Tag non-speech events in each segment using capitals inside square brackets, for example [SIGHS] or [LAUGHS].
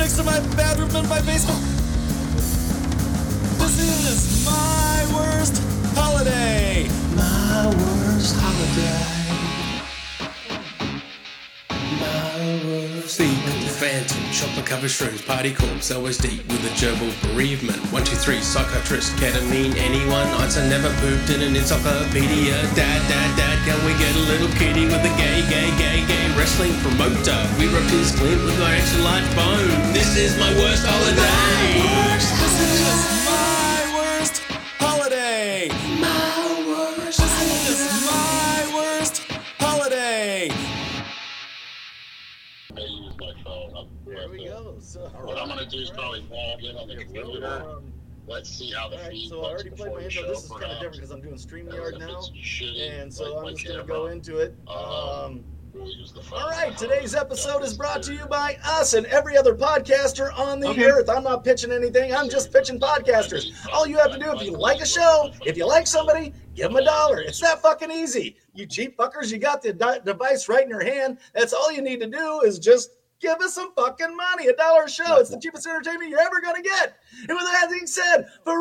next to my bathroom in my basement. This is my worst holiday. My worst holiday. My worst Thief, phantom, chopper cover shrooms, party corpse, deep with a gerbil bereavement. One, two, three, psychiatrist, ketamine, anyone. Answer never pooped in an encyclopedia. Dad, dad, dad, can we get a little kitty with a gay, gay, gay, gay wrestling promoter? We rubbed his glint with our extra large bone. This is my worst holiday. This is There we go. So, What I'm gonna do is probably log in on the computer. um, Let's see how the all right, feed so I already played my we intro. This is kind of different because I'm doing StreamYard If now, shitty, and so like I'm just gonna go into it. Um, Um, we'll use the phone. all right, today's episode is brought to you by us and every other podcaster on the Okay. earth. I'm not pitching anything. I'm just pitching podcasters. All you have to do if you like a show, if you like somebody, give them a dollar. It's that fucking easy. You cheap fuckers, you got the di- device right in your hand. That's all you need to do is just give us some fucking money. A dollar a show. It's the cheapest entertainment you're ever gonna get. And with that being said, from a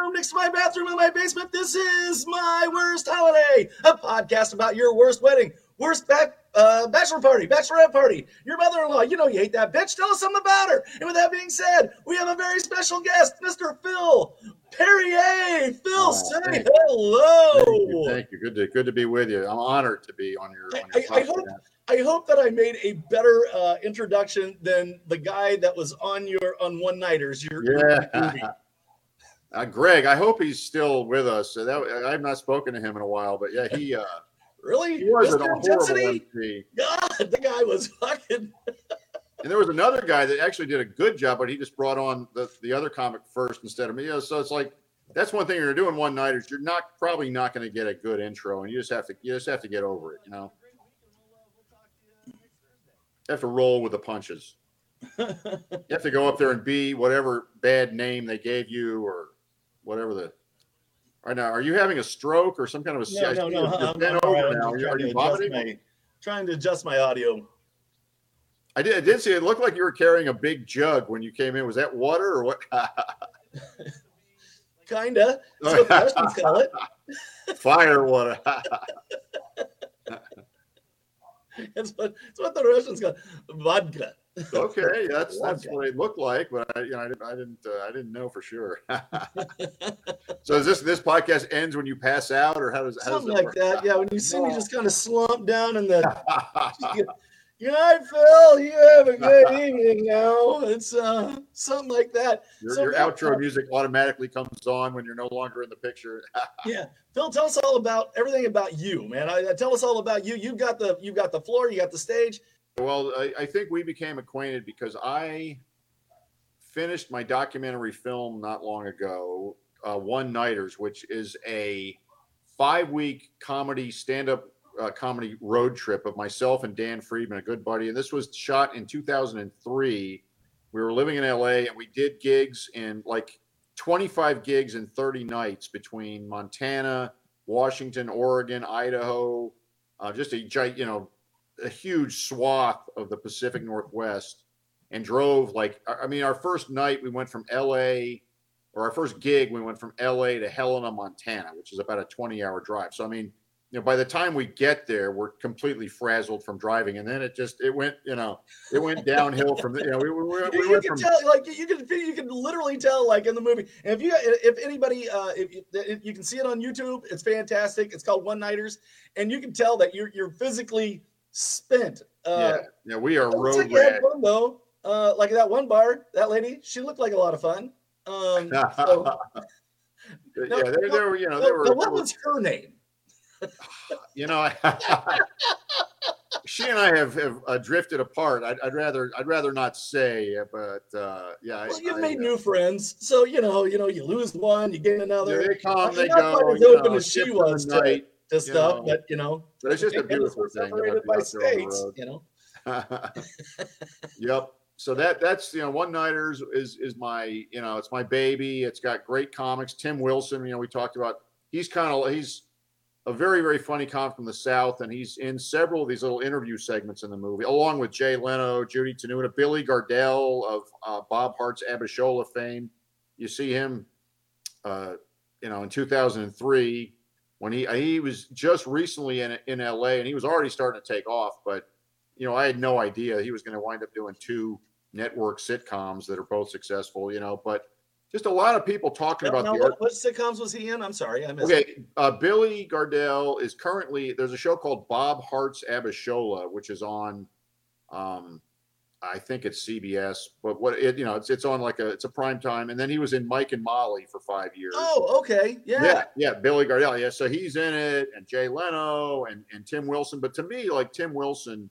room next to my bathroom in my basement, this is my worst holiday, a podcast about your worst wedding, worst back. Uh, bachelor party, bachelorette party, your mother-in-law. You know you hate that bitch. Tell us something about her. And with that being said, we have a very special guest, Mr. Phil Perrier. Phil, Oh, say hello. Thank you, thank you. Good to good to be with you. I'm honored to be on your. On your I- I hope- podcast. I hope that I made a better uh, introduction than the guy that was on your on One Nighters. Your your movie. Yeah. [LAUGHS] Uh, Greg, I hope he's still with us. So that I've not spoken to him in a while, but yeah, he uh, [LAUGHS] really, he was a horrible Intensity? MC. God, the guy was fucking. [LAUGHS] And there was another guy that actually did a good job, but he just brought on the, the other comic first instead of me. You know, so it's like that's one thing you're doing one nighters. You're not probably not going to get a good intro, and you just have to you just have to get over it. You know, have to roll with the punches. You have to go up there and be whatever bad name they gave you or whatever the. Right now, are you having a stroke or some kind of a? No, I no, no. I'm, bent I'm over right. Now. Are trying to you adjust vomiting? my, trying to adjust my audio. I did. I did see it looked like you were carrying a big jug when you came in. Was that water or what? [LAUGHS] Kinda. That's what the Russians call it. [LAUGHS] Fire water. [LAUGHS] [LAUGHS] That's what, that's what the Russians got. vodka. okay, that's [LAUGHS] that's what it looked like, but I, you know, I didn't, I didn't, uh, I didn't know for sure. [LAUGHS] so is this this podcast ends when you pass out, or how does how Something does it like work? that. Yeah, when you see me just kind of slump down in the Good night, Phil. You have a good [LAUGHS] evening now. It's uh something like that. your So, your outro music automatically comes on when you're no longer in the picture. [LAUGHS] Yeah, Phil, tell us all about everything about you, man. I, I tell us all about you. You've got the you've got the floor. You got the stage. Well, I, I think we became acquainted because I finished my documentary film not long ago, uh, One Nighters, which is a five week comedy, stand up uh, comedy road trip of myself and Dan Friedman, a good buddy. And this was shot in 2003. We were living in LA and we did gigs in like 25 gigs in 30 nights between Montana, Washington, Oregon, Idaho, uh, just a you know a huge swath of the Pacific Northwest and drove like I I mean our first night we went from LA or our first gig we went from LA to Helena, Montana, which is about a 20 hour drive. So I mean, you know, by the time we get there, we're completely frazzled from driving, and then it just it went, you know, it went [LAUGHS] downhill from the, you know, we, we, we You, can from tell, like you can you can literally tell, like in the movie. And if you if anybody uh if, you- if you can see it on YouTube, it's fantastic. It's called One Nighters, and you can tell that you're you're physically spent. Uh, yeah, yeah, we are road like rat. fun though. Uh, like that one bar, that lady, she looked like a lot of fun. Um, so, [LAUGHS] yeah, [LAUGHS] there, there were, you know, there were, what was her name? [SIGHS] you know, [LAUGHS] she and I have, have uh, drifted apart. I'd, I'd rather I'd rather not say, but uh, yeah. Well, I- you've I, made uh, new friends, so you know, you know, you lose one, you gain another. they come, they not go. quite as open know, as she ship for the was to- night. to stuff, know, but you know, But it's just a beautiful thing separated by you out there on the states, you know. [LAUGHS] yep. So that that's you know one nighters is is my you know it's my baby. It's got great comics. Tim Wilson, you know, we talked about. He's kind of he's a very very funny comic from the South, and he's in several of these little interview segments in the movie, along with Jay Leno, Judy Tenuta, Billy Gardell of uh, Bob Hearts Abishola fame. You see him, uh, you know, in 2003 when he he was just recently in in LA, and he was already starting to take off, but you know, I had no idea he was going to wind up doing two network sitcoms that are both successful. You know, but just a lot of people talking Now, about now, the what, what sitcoms was he in? I'm sorry, I missed. it. Okay, uh, Billy Gardell is currently there's a show called Bob Hearts Abishola, which is on, um, I think it's CBS, but what it you know it's it's on like a it's a prime time, and then he was in Mike and Molly for five years. Oh, okay, yeah. yeah, yeah, Billy Gardell, yeah. So he's in it, and Jay Leno and and Tim Wilson. But to me, like Tim Wilson,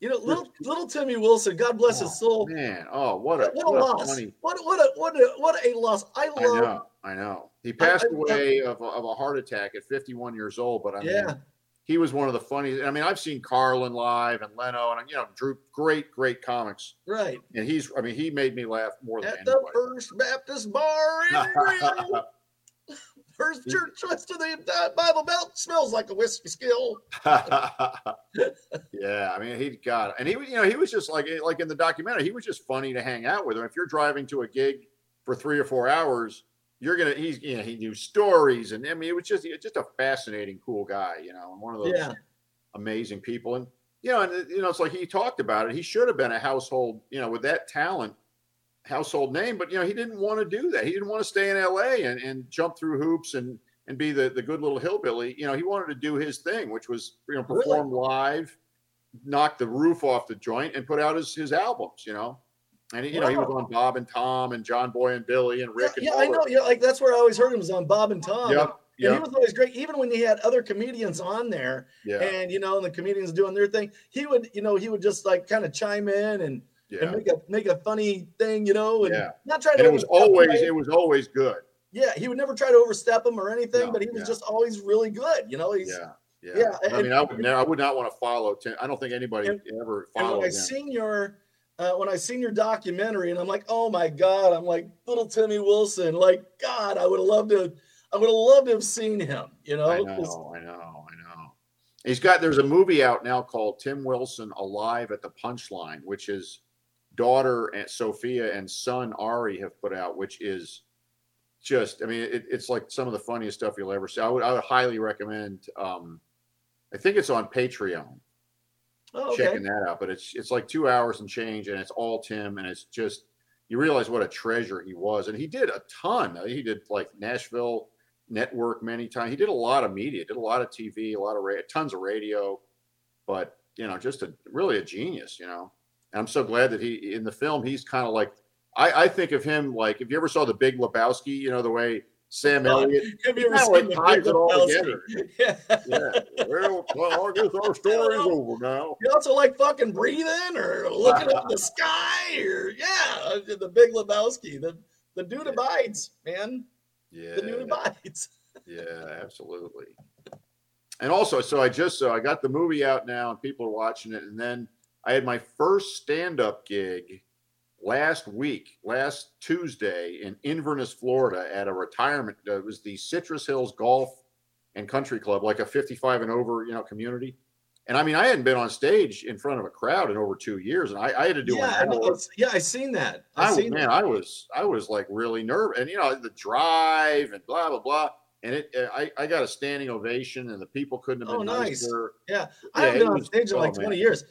You know, little little Timmy Wilson, God bless his oh, soul. man, oh what a What a what loss! funny What what a what a what a loss! I I know, I know. He passed I- away of, a- of a heart attack at 51 years old, but I mean, Yeah, he was one of the funniest. I mean, I've seen Carlin live and Leno, and you know, Drew, great, great comics. right. And he's, I mean, he made me laugh more than At the anybody. First Baptist Bar and [LAUGHS] Grill. First church west of the Bible Belt smells like a whiskey skill. [LAUGHS] yeah, I mean, he got, and he was, you know, he was just like, eh, like in the documentary, he was just funny to hang out with him. If you're driving to a gig for three or four hours, you're gonna, he's, you know, he knew stories, and I mean, it was just, just a fascinating, cool guy, you know, and one of those Yeah, amazing people. And you know, and you know, it's like he talked about it. He should have been a household, you know, with that talent, household name. But you know, he didn't want to do that. He didn't want to stay in L.A. and, and jump through hoops and and be the the good little hillbilly. You know, he wanted to do his thing, which was you know Really? perform live, knock the roof off the joint, and put out his his albums. You know. And you know he was on Bob and Tom and John Boy and Billy and yeah, Rick and yeah, I know. Yeah, like that's where I always heard him was on Bob and Tom. Yep, And he was always great, even when he had other comedians on there, yeah, and you know, and the comedians doing their thing. He would, you know, he would just like kind of chime in and, and make a make a funny thing, you know, and Yeah. not try to. And it was always it was always good. Yeah, he would never try to overstep him or anything, No, but he was yeah. just always really good. You know, he's Yeah. Yeah. Yeah, I mean, I would never, I would not want to follow Tim. I don't think anybody And- ever followed when I him. seen your uh, when I seen your documentary, and I'm like, oh my god, I'm like little Timmy Wilson. Like God, I would have loved to. I would have loved to have seen him. You know, I know, I know, I know. He's got, there's a movie out now called Tim Wilson Alive at the Punchline, which his daughter and Sophia and son Ari have put out, which is just, I mean, it, it's like some of the funniest stuff you'll ever see. I would, I would highly recommend, um, I think it's on Patreon. Oh, okay. checking that out. But it's it's like two hours and change, and it's all Tim, and it's just you realize what a treasure he was, and he did a ton. He did like Nashville Network many times. He did a lot of media, did a lot of TV, a lot of radio, tons of radio, but you know, just a really a genius. You know, and I'm so glad that he in the film he's kind of like I, I think of him like if you ever saw the Big Lebowski, you know the way Sam Oh, Elliott. [LAUGHS] Have you ever seen like, the ties Big it all Lebowski? together. [LAUGHS] Yeah. Yeah. Well, well, I guess our [LAUGHS] story's over now. You also like fucking breathing or looking up the sky or yeah, uh, the Big Lebowski, the the dude abides, man. Yeah. The dude abides. Yeah, absolutely. And also, so I just so I got the movie out now, and people are watching it. And then I had my first stand-up gig last week, last Tuesday in Inverness, Florida, at a retirement. Uh, it was the Citrus Hills Golf and Country Club, like a 55 and over, you know, community. And I mean, I hadn't been on stage in front of a crowd in over two years, and I, I had to do Yeah, I an know. hour. It's- yeah, I seen that. I I was seen man, I was I was like really nervous, and you know the drive and blah blah blah, and it uh, I I got a standing ovation, and the people couldn't have Oh, been nice. nicer. Yeah, I haven't been on was- stage in oh, like man. 20 years.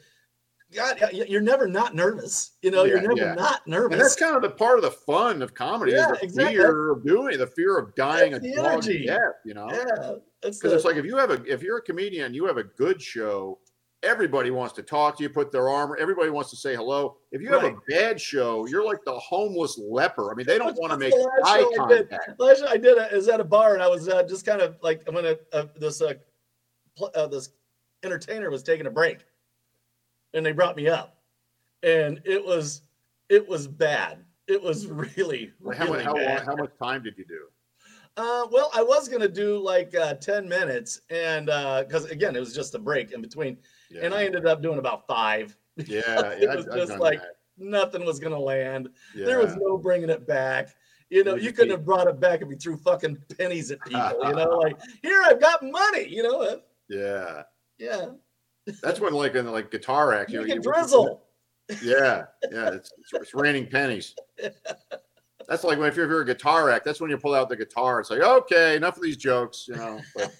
God, you're never not nervous. You know, you're never yeah. not nervous. And that's kind of the part of the fun of comedy Yeah, is the exactly. fear of doing the fear of dying That's a dog energy. death, you know. Yeah, Because it's like if you have a if you're a comedian, you have a good show. Everybody wants to talk to you, put their arm. Everybody wants to say hello. If you have a bad show, you're like the homeless leper. I mean, they don't want to make eye show I did? contact. last I did is at a bar, and I was uh, just kind of like when a, uh, this uh, pl- uh, this entertainer was taking a break, and they brought me up, and it was it was bad. It was really, How, really much how, bad. how much time did you do? Uh, well, I was gonna do like uh, ten minutes, and because again, it was just a break in between, and I ended up doing about five. Yeah, [LAUGHS] It yeah, was I've, I've just like- that. Nothing was gonna land. Yeah. There was no bringing it back, You know, You you couldn't have brought it back if you threw fucking pennies at people. You know, [LAUGHS] like here I've got money. You know, uh, Yeah, yeah, that's when like in like guitar act, you you can drizzle. Yeah, yeah, it's, it's, it's raining pennies. That's like when if you're, if you're a guitar act, that's when you pull out the guitar. It's like, okay, enough of these jokes, you know. But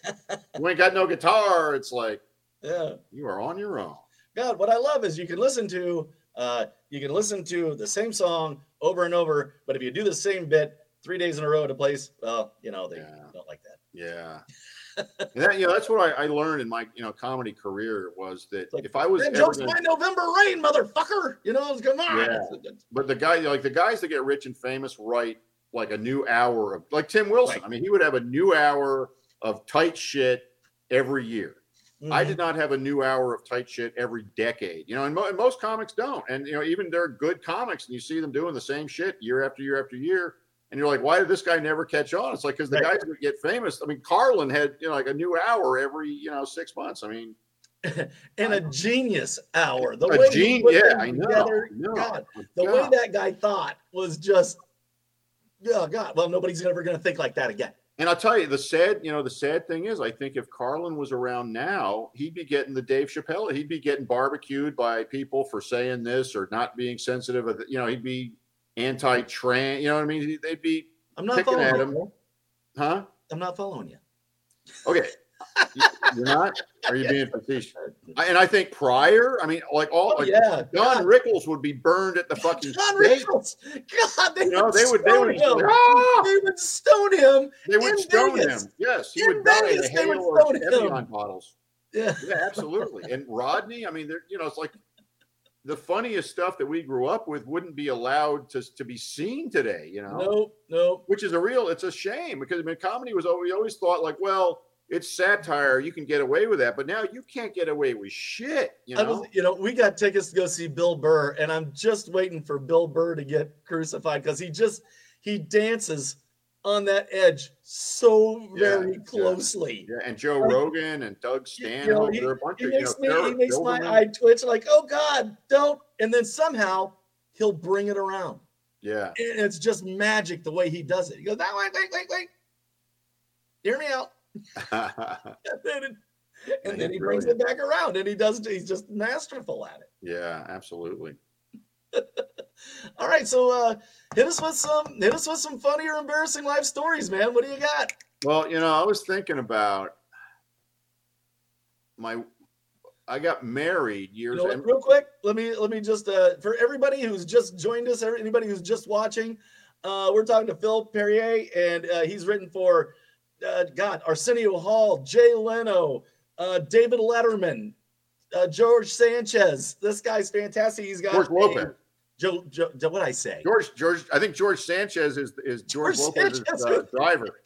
[LAUGHS] you ain't got no guitar. It's like Yeah. you are on your own. God, what I love is you can listen to uh, you can listen to the same song over and over, but if you do the same bit three days in a row at a place, well, you know they Yeah. don't like that. Yeah. And that, you know, that's what I, I learned in my, you know, comedy career was that like, if I was joke's my November rain, motherfucker. You know, it's come on. Yeah. but the guy, like the guys that get rich and famous write like a new hour of, like Tim Wilson. Right. I mean, he would have a new hour of tight shit every year. I Mhm. did not have a new hour of tight shit every decade, you know, and, mo- and most comics don't. And, you know, even they're good comics and you see them doing the same shit year after year after year. And you're like, why did this guy never catch on? It's like, because the Right. guys that get famous, I mean, Carlin had, you know, like a new hour every, you know, six months. I mean, [LAUGHS] and a genius hour. The a way gene, yeah, I know. together, I know. God, oh My the way that guy thought was just, oh God. Well, nobody's ever going to think like that again. And I'll tell you, the sad, you know, the sad thing is, I think if Carlin was around now, he'd be getting the Dave Chappelle. He'd be getting barbecued by people for saying this or not being sensitive. Of, you know, he'd be anti-trans. You know what I mean? They'd be, I'm not Picking following at you. him. bro. huh? I'm not following you. Okay, [LAUGHS] You- you're not. Are you being facetious? And I think prior, I mean, like all, Oh, like yeah. Don God, Rickles would be burned at the fucking John stake. Rickles. God, they, You know, would they would, they stone would, him. Ah! They would stone him. they would stone Vegas. him. Yes, he In would die in a they would hail of stone him. Evian bottles. Yeah. Yeah, absolutely. And Rodney, I mean, there, you know, it's like the funniest stuff that we grew up with wouldn't be allowed to, to be seen today, you know, Nope. Nope. which is a real, it's a shame because I mean, comedy was always, we always thought like, well, it's satire. You can get away with that. But now you can't get away with shit, you I know? was, you know, we got tickets to go see Bill Burr, and I'm just waiting for Bill Burr to get crucified because he just he dances on that edge so very yeah. Uh, closely. yeah, and Joe Rogan and Doug You know, Stanhope, he, they're a bunch he of, you know, makes me he makes my eye twitch like, oh God, don't. And then somehow he'll bring it around. Yeah. And it's just magic the way he does it. He goes, that way, wait, wait, wait. Hear me out. [LAUGHS] [LAUGHS] And then, it- and he's then he brings it back around and he does he's just masterful at it. yeah, absolutely. [LAUGHS] [LAUGHS] All right, so uh hit us with some hit us with some funny or embarrassing life stories, man. What do you got? Well, you know, I was thinking about my. I got married You years. know real quick, let me let me just uh for everybody who's just joined us, anybody who's just watching, uh we're talking to Phil Perrier, and uh, he's written for uh God, Arsenio Hall, Jay Leno, uh David Letterman, uh George Sanchez. This guy's fantastic. He's got George Lopez. Joe, Joe, Joe what I say? George, George, I think George Sanchez is is George, George Lopez's uh, driver.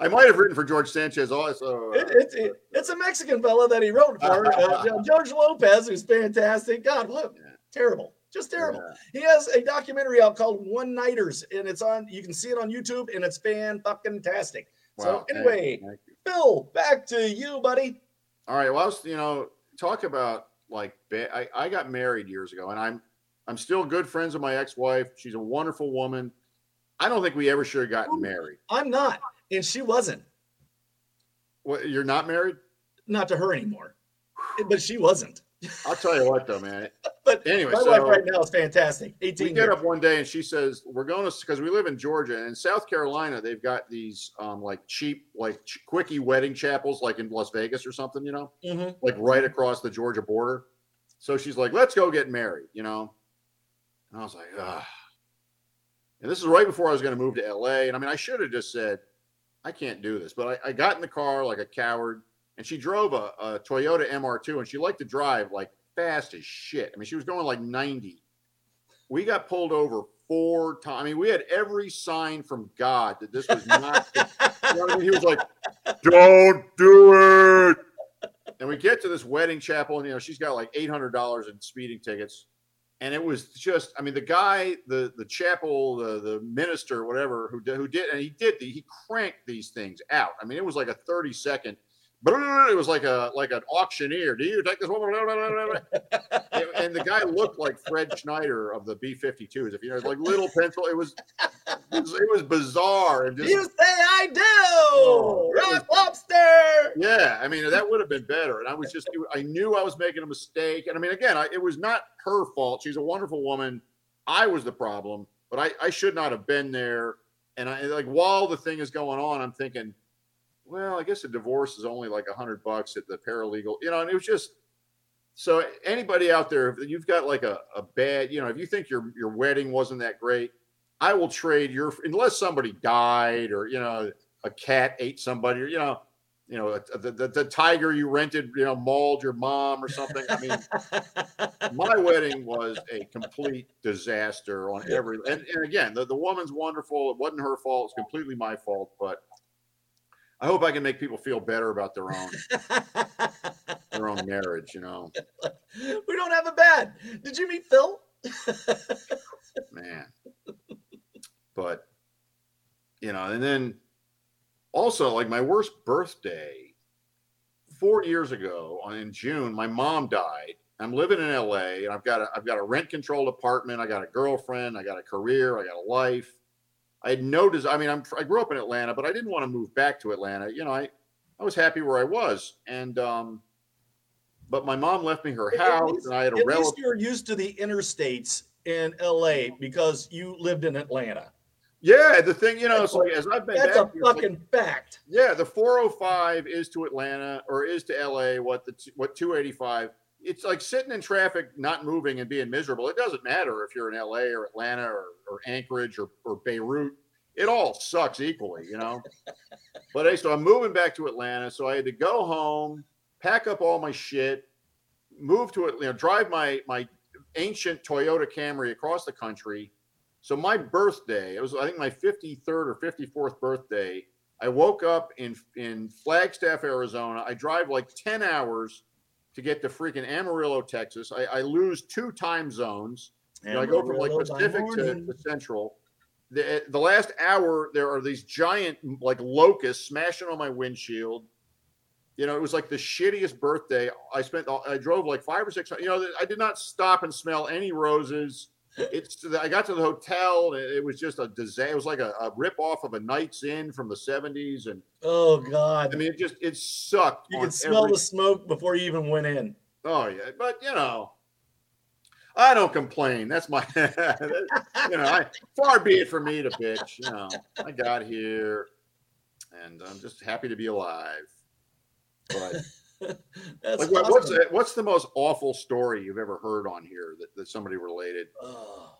I might have written for George Sanchez also. It, it, it, it's a Mexican fella that he wrote for, uh, [LAUGHS] George Lopez, who's fantastic. God, what terrible, just terrible. Yeah. He has a documentary out called One Nighters, and it's on. You can see it on YouTube, and it's fan fucking tastic. So Wow, thank- anyway, thank you. Phil, back to you, buddy. all right. Well, I was, you know, talk about like ba- I, I got married years ago, and I'm I'm still good friends with my ex-wife. She's a wonderful woman. I don't think we ever should have gotten married. I'm not, and she wasn't. What, you're not married? Not to her anymore, but she wasn't. I'll tell you what, though, man. [LAUGHS] But Anyway, my so- wife right now is fantastic. 18 we get years. up one day and she says we're going to because we live in georgia and in south carolina they've got these um like cheap like ch- quickie wedding chapels like in las vegas or something you know Mhm. like right across the georgia border so she's like let's go get married you know and i was like ah and this is right before i was going to move to la and i mean i should have just said i can't do this but I, I got in the car like a coward and she drove a, a toyota mr2 and she liked to drive like fast as shit i mean she was going like 90 we got pulled over four times. I mean, we had every sign from God that this was not. [LAUGHS] you know I mean? He was like, "Don't do it." And we get to this wedding chapel, and you know, she's got like eight hundred dollars in speeding tickets, and it was just. I mean, the guy, the the chapel, the the minister, whatever, who did, who did, and he did the, he cranked these things out. I mean, it was like a thirty second. But it was like a like an auctioneer. Do you take this woman? and, the guy looked like Fred Schneider of the B-52s. If you know, like little pencil. It was it, was, it was bizarre and just You say I do. Oh, it was- Rock lobster. Yeah, I mean that would have been better. And I was just, I knew I was making a mistake. And I mean, again, I, it was not her fault. She's a wonderful woman. I was the problem, but I, I should not have been there. And I like while the thing is going on, I'm thinking, well, I guess a divorce is only like a hundred bucks at the paralegal, you know. And it was just so anybody out there, if you've got like a, a bad, you know, if you think your your wedding wasn't that great, I will trade your unless somebody died or you know a cat ate somebody or you know you know the, the, the tiger you rented you know mauled your mom or something i mean [LAUGHS] my wedding was a complete disaster on every and, and again the, the woman's wonderful it wasn't her fault it's completely my fault but i hope i can make people feel better about their own their own marriage you know? We don't have a bad. Did you meet Phil? man. But you know and then also like my worst birthday four years ago on in june my mom died. I'm living in la and i've got a i've got a rent controlled apartment. I got a girlfriend. I got a career. I got a life i had no desire i mean I'm, i grew up in atlanta but i didn't want to move back to atlanta you know i i was happy where i was and um but my mom left me her house least- and i had a At relative least you're used to the interstates in LA because you lived in Atlanta. yeah the thing you know it's like as i've been That's a here, it's like- fucking fact. Yeah, the 405 is to Atlanta or is to LA what the what 285. It's like sitting in traffic, not moving and being miserable. It doesn't matter if you're in LA or Atlanta or, or Anchorage or, or Beirut. It all sucks equally, you know. [LAUGHS] but hey, so I'm moving back to Atlanta, so I had to go home, pack up all my shit, move to it, you know, drive my my ancient Toyota Camry across the country. So my birthday, it was I think my 53rd or 54th birthday. I woke up in in Flagstaff, Arizona. I drive like 10 hours to get to freaking Amarillo, Texas. I, I lose two time zones. You know, I go from like Pacific to, to Central. The, the last hour, there are these giant like locusts smashing on my windshield. You know, it was like the shittiest birthday. I spent, I drove like five or six. You know, I did not stop and smell any roses. It's, I got to the hotel. And it was just a disaster. It was like a, a rip off of a Knights Inn from the 70s. And Oh God. I mean, it just, it sucked. you could smell every- the smoke before you even went in. Oh yeah, but you know, I don't complain. That's my, [LAUGHS] you know, I, far be it for me to bitch. You know, I got here, and I'm just happy to be alive. But [LAUGHS] like, what, what's the, what's the most awful story you've ever heard on here that, that somebody related? Oh.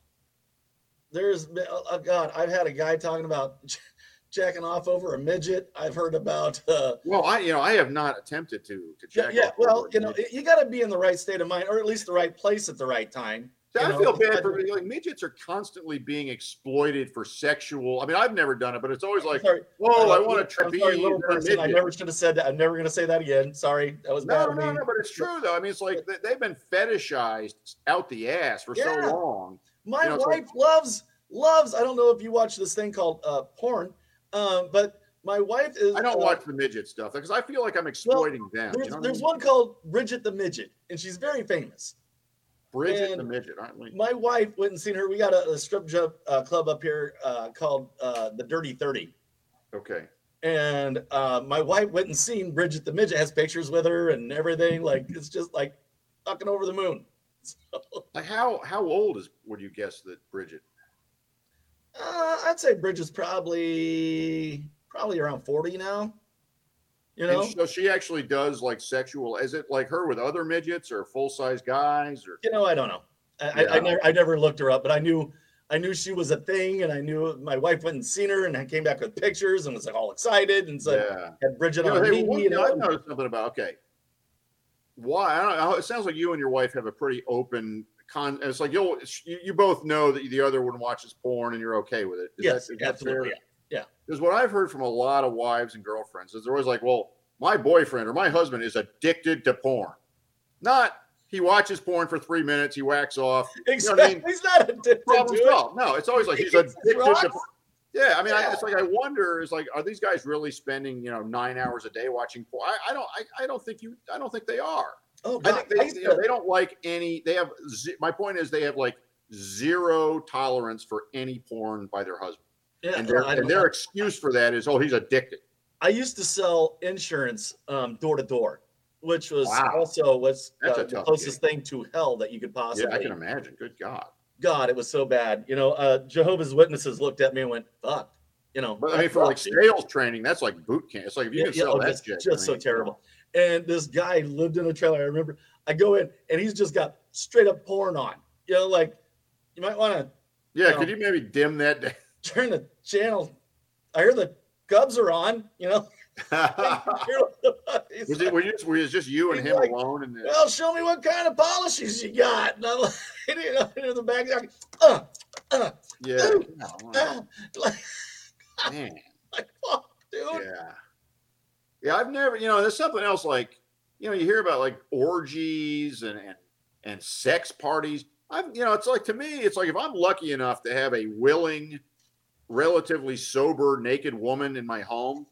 There's oh God, I've had a guy talking about [LAUGHS] jacking off over a midget. I've heard about uh, Well, I you know I have not attempted to to yeah, check. yeah. off Well, you know, you got to be in the right state of mind, or at least the right place at the right time. I know, feel bad for like midgets are constantly being exploited for sexual. I mean, I've never done it, but it's always like, Sorry. whoa, I Uh, want a trapeze. sorry, little and a person. I midget." never should have said that. I'm never going to say that again. Sorry, that was bad No, of no, me. no, but it's true though. I mean, it's like they- they've been fetishized out the ass for Yeah. so long. My You know, it's like- wife loves loves. I don't know if you watch this thing called uh, porn, um, but my wife is. I don't uh, watch the midget stuff because I feel like I'm exploiting them. There's, you know what I mean? one called Bridget the Midget, and she's very famous. Bridget and- the midget, aren't we? My wife went and seen her. We got a, a strip jump uh, club up here uh, called uh, the Dirty Thirty, Okay. and uh, my wife went and seen Bridget the Midget. Has pictures with her and everything. Like it's just like fucking over the moon. [LAUGHS] So, Like how how old is would you guess that Bridget? uh, I'd say Bridget's probably probably around forty now. You know, And so she actually does like sexual. Is it like her with other midgets or full size guys or? you know, I don't know. I, I, I never I never looked her up, but I knew I knew she was a thing, and I knew my wife went and seen her, and I came back with pictures and was like all excited, and so yeah. had Bridget You know, on hey, me. you know, I've noticed something about. Okay, why? I don't know. It sounds like you and your wife have a pretty open con. It's like you'll you, you both know that the other one watches porn and you're okay with it. Is yes, that, is that Because what I've heard from a lot of wives and girlfriends is they're always like, "Well, my boyfriend or my husband is addicted to porn." Not he watches porn for three minutes, he whacks off. Exactly. I mean? He's not addicted Problem to it. No, it's always like he's addicted to. drugs. Yeah, I mean, I, it's like I wonder is like, are these guys really spending you know nine hours a day watching porn? I, I don't, I, I don't think you, I don't think they are. Oh, I think they, I you know, they don't like any. They have. My point is, they have like zero tolerance for any porn by their husband. Yeah, and their and their know. excuse for that is, oh, he's addicted. I used to sell insurance um, door to door, which was Wow. also was uh, the closest thing to hell that you could Yeah, possibly. I can imagine. Good God. God, it was so bad. You know, uh, Jehovah's Witnesses looked at me and went, "Fuck." You know, But I mean, for like dude. sales training, that's like boot camp. It's like if you Yeah, can yeah, sell oh, that just, shit, just I so mean, terrible. And this guy lived in a trailer. I remember I go in and he's just got straight up porn on. You know, like you might want to Yeah, No. could you maybe dim that? down? Turn the channel. I hear the Cubs are on. You know, [LAUGHS] [LAUGHS] was it? Were you? Were it just you and He's him like, alone? The, well, show me what kind of policies you got. And I'm like, [LAUGHS] you know, in the back, like, uh, uh, yeah. No, uh, like, man. like, fuck, dude. Yeah. Yeah, I've never, you know, there's something else like, you know, you hear about like orgies and and, and sex parties. I'm, you know, it's like to me, it's like if I'm lucky enough to have a willing, relatively sober, naked woman in my home,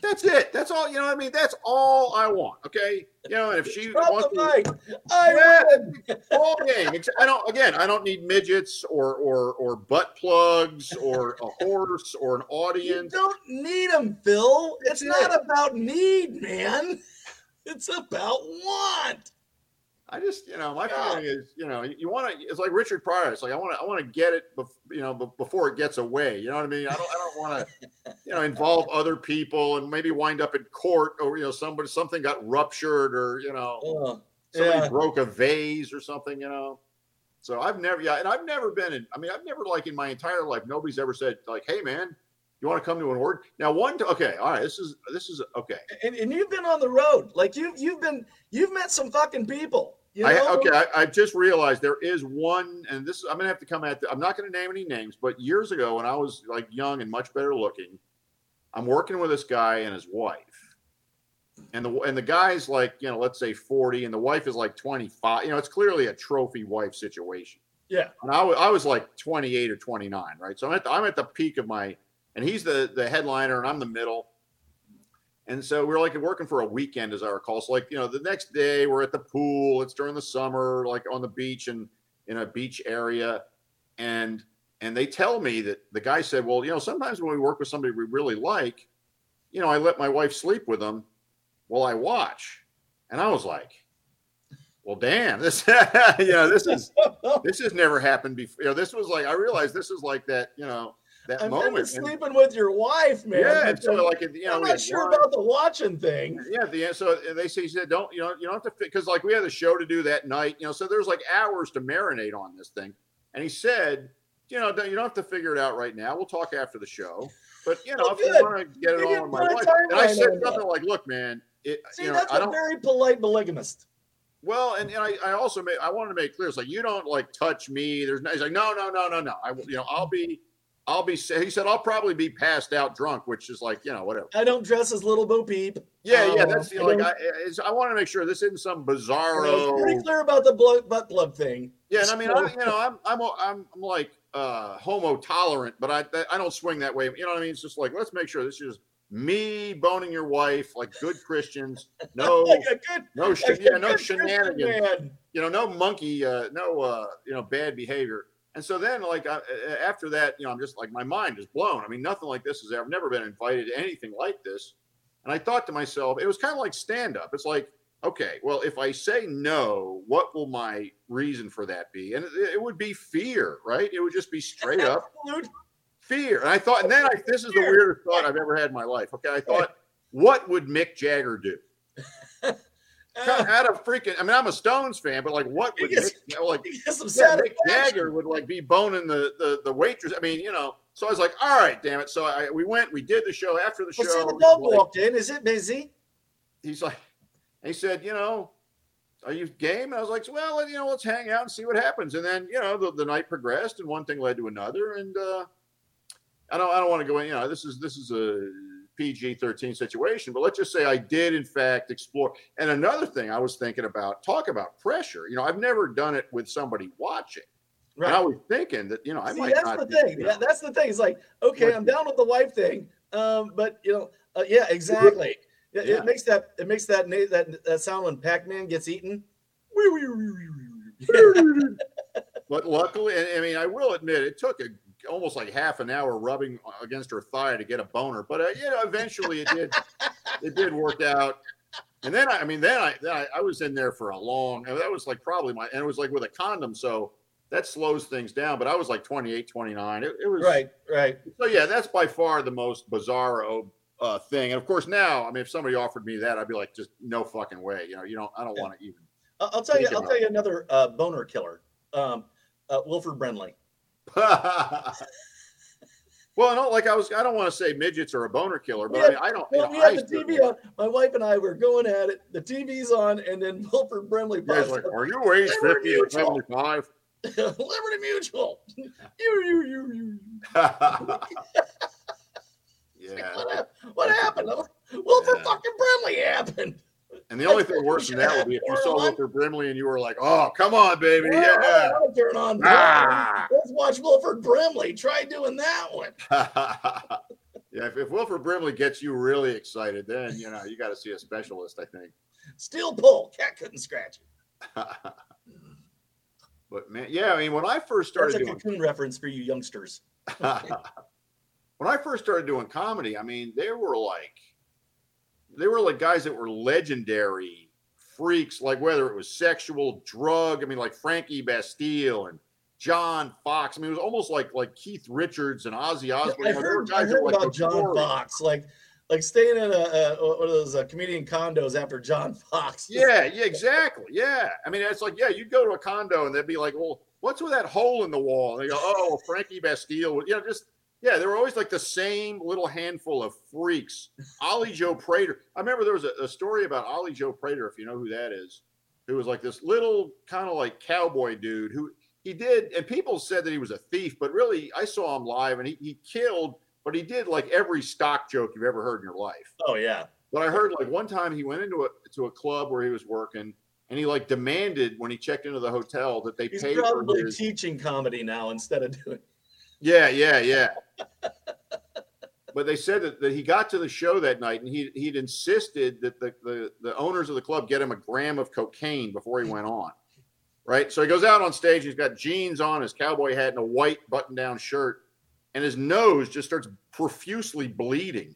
that's it. That's all, you know what I mean? That's all I want. Okay. You know, and if she Drop wants the to. I Yeah. ball game. I don't again, I don't need midgets or or or butt plugs or a horse or an You audience. don't need them, Phil. It's not about need, man. It's about want. I just, you know, my Yeah. feeling is, you know, you, want to. It's like Richard Pryor. It's like I want to, I want to get it, bef- you know, be- before it gets away. You know what I mean? I don't, I don't want to, you know, involve [LAUGHS] other people and maybe wind up in court or you know, somebody something got ruptured or you know, Oh, somebody yeah. broke a vase or something. You know. So I've never, yeah, and I've never been in. I mean, I've never like in my entire life, nobody's ever said like, "Hey, man, you want to come to an org?" Now, one, okay, all right, this is this is okay. and, and you've been on the road. Like you, you've been, you've met some fucking people. You know? I, okay, I, I just realized there is one, and this I'm gonna have to come at. The, I'm not gonna name any names, but years ago when I was like young and much better looking, I'm working with this guy and his wife, and the and the guy's like you know let's say 40, and the wife is like 25. You know, it's clearly a trophy wife situation. Yeah. And I wa- I was like 28 or 29, right? So I'm at the, I'm at the peak of my, and he's the the headliner, and I'm the middle. And so we're like working for a weekend, as I recall. So like you know, the next day we're at the pool. It's during the summer, like on the beach and in a beach area, and and they tell me that the guy said, well, you know, sometimes when we work with somebody we really like, you know, I let my wife sleep with them while I watch, and I was like, well, damn, this, [LAUGHS] you know, this is this has never happened before. You know, this was like I realized this is like that, you know, that I'm moment. And- sleeping with your wife, man. yeah, and so like you know, I'm not sure about the watching thing. Yeah, the. So they say, he said, don't you know, you don't have to because like we had a show to do that night, you know. So there's like hours to marinate on this thing. And he said, you know, don't, you don't have to figure it out right now. We'll talk after the show. But you know, Oh, if you want to get it You on my wife, and I said something like, look, man, it, See, you know, that's I a very polite polygamist. Well, and, and I, I also made I wanted to make clear it's like you don't like touch me. There's no he's like no no no no no. I will you know I'll be I'll be he said I'll probably be passed out drunk, which is like you know whatever. I don't dress as little Bo Peep. Yeah yeah Uh, that's you I like I, I want to make sure this isn't some bizarro. pretty clear about the blood, butt plug thing. Yeah, and I mean I, you know I'm I'm I'm, I'm like uh, homo tolerant, but I I don't swing that way. You know what I mean? It's just like let's make sure this is me boning your wife like good Christians. No [LAUGHS] Like good, no like sh- a yeah no shenanigans. you know, no monkey, uh, no, uh, you know, bad behavior. And so then, like, I, after that, you know, I'm just like, my mind is blown. I mean, nothing like this has ever, I've never been invited to anything like this. And I thought to myself, it was kind of like stand up. It's like, okay, well, if I say no, what will my reason for that be? And it, it would be fear, right? It would just be straight up fear. And I thought, and then I, this is the weirdest thought I've ever had in my life. Okay. I thought, what would Mick Jagger do? Out of freaking, I mean, I'm a Stones fan, but like, what would you know, like, yeah. Jagger would like be boning the, the the waitress. I mean, you know. So I was like, all right, damn it. So I we went, we did the show. After the show, Well, see, the dog like- walked in. Is it busy? he's like, he said, you know, are you game? And I was like, well, you know, let's hang out and see what happens. And then you know, the, the night progressed, and one thing led to another. And uh, I don't I don't want to go in. You know, this is this is a PG thirteen situation, but let's just say I did in fact explore. And another thing I was thinking about, talk about pressure. You know, I've never done it with somebody watching. Right. And I was thinking that you know I See, might that's not the be- thing. you Yeah, know, that's the thing. It's like, okay, I'm down with the wife thing, um, but you know, uh, yeah, exactly. It, Yeah. it makes that it makes that that that sound when Pac-Man gets eaten. [LAUGHS] but luckily, I mean, I will admit, it took a, almost like half an hour rubbing against her thigh to get a boner. But uh, you know, eventually it did it did work out. And then I, I mean, then I, then I I was in there for a long. And that was like probably my and it was like with a condom, so that slows things down. But I was like 28, 29. It, it was Right, right. So yeah, that's by far the most bizarro uh, thing. And of course, now I mean, if somebody offered me that, I'd be like, just no fucking way. You know, you don't. I don't Yeah. want to even. I'll, tell you. I'll tell you another uh, boner killer. Um, uh, Wilford Brimley. [LAUGHS] well, no, like I was. I don't want to say midgets are a boner killer, but I mean, I don't. Well, you we know, had the TV on. My wife and I were going at it. The TV's on, and then [LAUGHS] Wilford Brimley pops like, up. are you age fifty or seventy-five? [LAUGHS] Liberty Mutual. You, you, you, you. yeah. What, what happened? Wilford Yeah. fucking Brimley happened. And the only thing worse than that would be if you saw. Wilford Brimley and you were like, "Oh, come on, baby, yeah." I'll turn on. Ah. Let's watch Wilford Brimley. Try doing that one. [LAUGHS] yeah, if, if Wilford Brimley gets you really excited, then you know you got to see a specialist. I think. Steel pull. Cat couldn't scratch it. [LAUGHS] but man, yeah, I mean, when I first started That's a doing cocoon reference for you youngsters. [LAUGHS] when I first started doing comedy, I mean, they were like, they were like guys that were legendary freaks, like whether it was sexual, drug. I mean, like Frankie Bastille and John Fox. I mean, it was almost like like Keith Richards and Ozzy Osbourne. I You know, there were heard, I heard were, like, about John. Fox, like like staying in a, a one of those uh, comedian condos after John [LAUGHS] Fox. Yeah, yeah, exactly. Yeah. I mean, it's like, yeah, you'd go to a condo and they'd be like, well, what's with that hole in the wall? And they go, oh, Frankie Bastille. You know, just, yeah, they were always like the same little handful of freaks. Ollie Joe [LAUGHS] Prater. I remember there was a, a story about Ollie Joe Prater, if you know who that is, who was like this little kind of like cowboy dude who he did, and people said that he was a thief, but really, I saw him live and he, he killed, but he did like every stock joke you've ever heard in your life. Oh yeah. But I heard like one time he went into a to a club where he was working, and he like demanded when he checked into the hotel that they He's pay for probably his. teaching comedy now instead of doing. Yeah, yeah, yeah. but they said that, that he got to the show that night, and he he'd insisted that the, the the owners of the club get him a gram of cocaine before he went on. Right, so he goes out on stage. He's got jeans on, his cowboy hat, and a white button-down shirt, and his nose just starts profusely bleeding.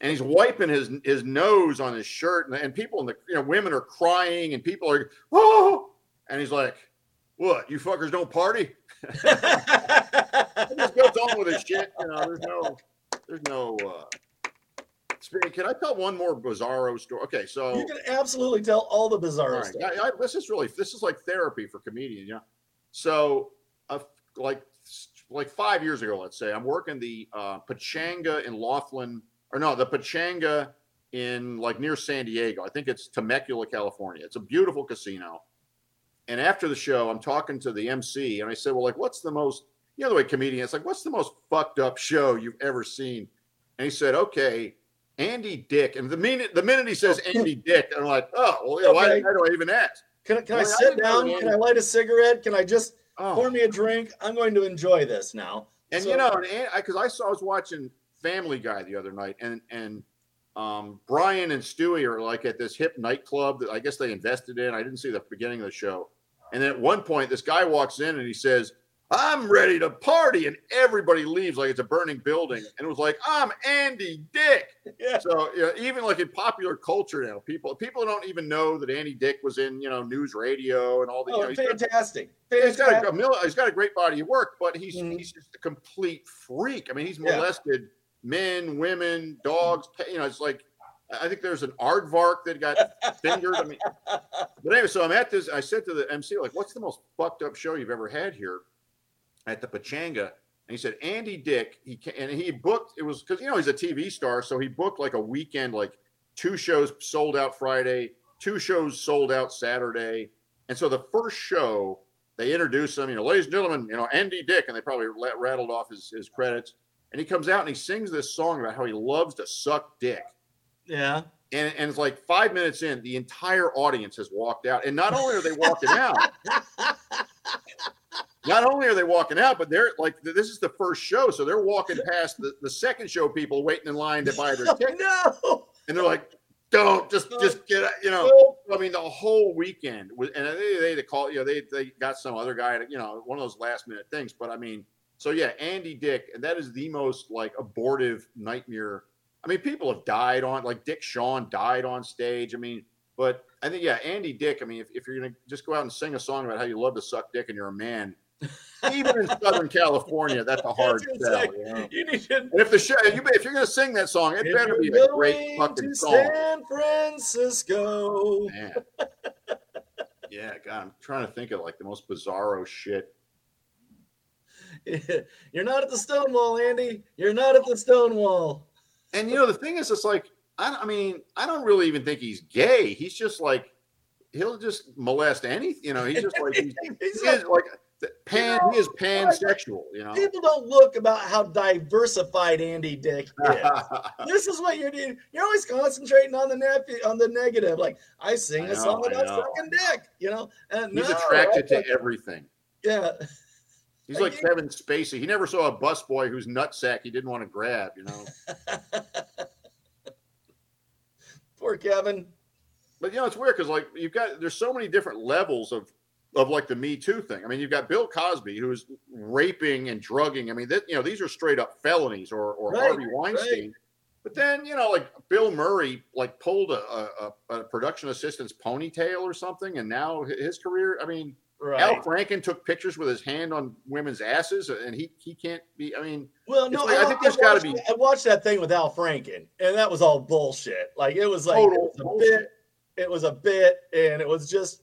and he's wiping his his nose on his shirt, and, and people in the you know women are crying, and people are oh, and he's like, "What? You fuckers don't party?" [LAUGHS] He just goes on with his shit. You know, there's no, there's no. uh can I tell one more bizarro story? Okay, so you can absolutely tell all the all bizarre right, stuff. I, I, this is really this is like therapy for comedians, Yeah. So, uh, like like five years ago, let's say, I'm working the uh, Pechanga in Laughlin, or no, the Pechanga in like near San Diego. I think it's Temecula, California. It's a beautiful casino. And after the show, I'm talking to the MC, and I said, "Well, like, what's the most, you know, the way comedians like, what's the most fucked up show you've ever seen?" And he said, "Okay." Andy Dick, and the minute the minute he says Andy Dick, I'm like, oh, well, yeah, why, Okay. why do I even ask? Can, I- can I I sit didn't down? Can I light a cigarette? Can I just Oh, pour me a drink? I'm going to enjoy this now. And So- you know, and because I, saw, I was watching Family Guy the other night, and and um, Brian and Stewie are like at this hip nightclub that I guess they invested in. I didn't see the beginning of the show, and then at one point, this guy walks in and he says, "I'm ready to party," and everybody leaves like it's a burning building, and it was like, "I'm Andy Dick." Yeah. So you know, even like in popular culture now, people people don't even know that Andy Dick was in you know news radio and all the. you know, Oh, he's got- fantastic. He's got, a, Fantastic. he's got a great body of work, but he's Mhm. he's just a complete freak. I mean, he's Yeah. molested men, women, dogs. You know, it's like I think there's an aardvark that got fingered. I mean, but anyway, so I'm at this. I said to the MC, like, "What's the most fucked up show you've ever had here at the Pechanga?" And he said, "Andy Dick." He and he booked. It was because you know he's a TV star, so he booked like a weekend, like two shows sold out Friday, two shows sold out Saturday, and so the first show they introduce him, you know, ladies and gentlemen, you know, Andy Dick, and they probably rattled off his, his credits. And he comes out and he sings this song about how he loves to suck dick. Yeah. And, and it's like five minutes in, the entire audience has walked out. And not only are they walking out, [LAUGHS] not only are they walking out, but they're like, this is the first show. So they're walking past the, the second show people waiting in line to buy their ticket. [LAUGHS] no. And they're like, don't just, just get, you know. I mean, the whole weekend was, and they they, they call you know they they got some other guy to you know one of those last minute things. But I mean, So yeah, Andy Dick, and that is the most like abortive nightmare. I mean, people have died on like Dick Shawn died on stage. I mean, but I think yeah, Andy Dick. I mean, if, if you're gonna just go out and sing a song about how you love to suck dick and you're a man, even in [LAUGHS] Southern California, that's a hard That's sell. exactly- You know? You need to. And if the show, you, if you're gonna sing that song, it better be a great going fucking to song. San Francisco. Man. Yeah, God, I'm trying to think of like the most bizarro shit. [LAUGHS] You're not at the Stonewall, Andy. You're not at the Stonewall. And you know, the thing is, it's like I, I mean, I don't really even think he's gay. He's just like he'll just molest any. You know, he's just like [LAUGHS] he's, He's he like- like pan. He is pansexual. You know. People don't look about how diversified Andy Dick [LAUGHS] is. this is what you're doing. You're always concentrating on the nep- on the negative. Like I sing I a song know, about know. sucking dick, you know. And he's no, attracted I- to everything. yeah. He's Like Kevin Spacey. He never saw a busboy whose nutsack he didn't want to grab. You know. [LAUGHS] Poor Kevin. But you know, it's weird because like you've got there's so many different levels of of like the Me Too thing. I mean, you've got Bill Cosby who's raping and drugging. I mean, that you know these are straight up felonies, or or Right, Harvey Weinstein. But then you know, like Bill Murray, like pulled a, a a production assistant's ponytail or something, and now his career. I mean, Right. Al Franken took pictures with his hand on women's asses, uh, and he he can't be. I mean, Well, no, like, I think there's gotta be- I watched that thing with Al Franken, and that was all bullshit. Like it was like it Total was a bullshit. bit. It was a bit, and it was just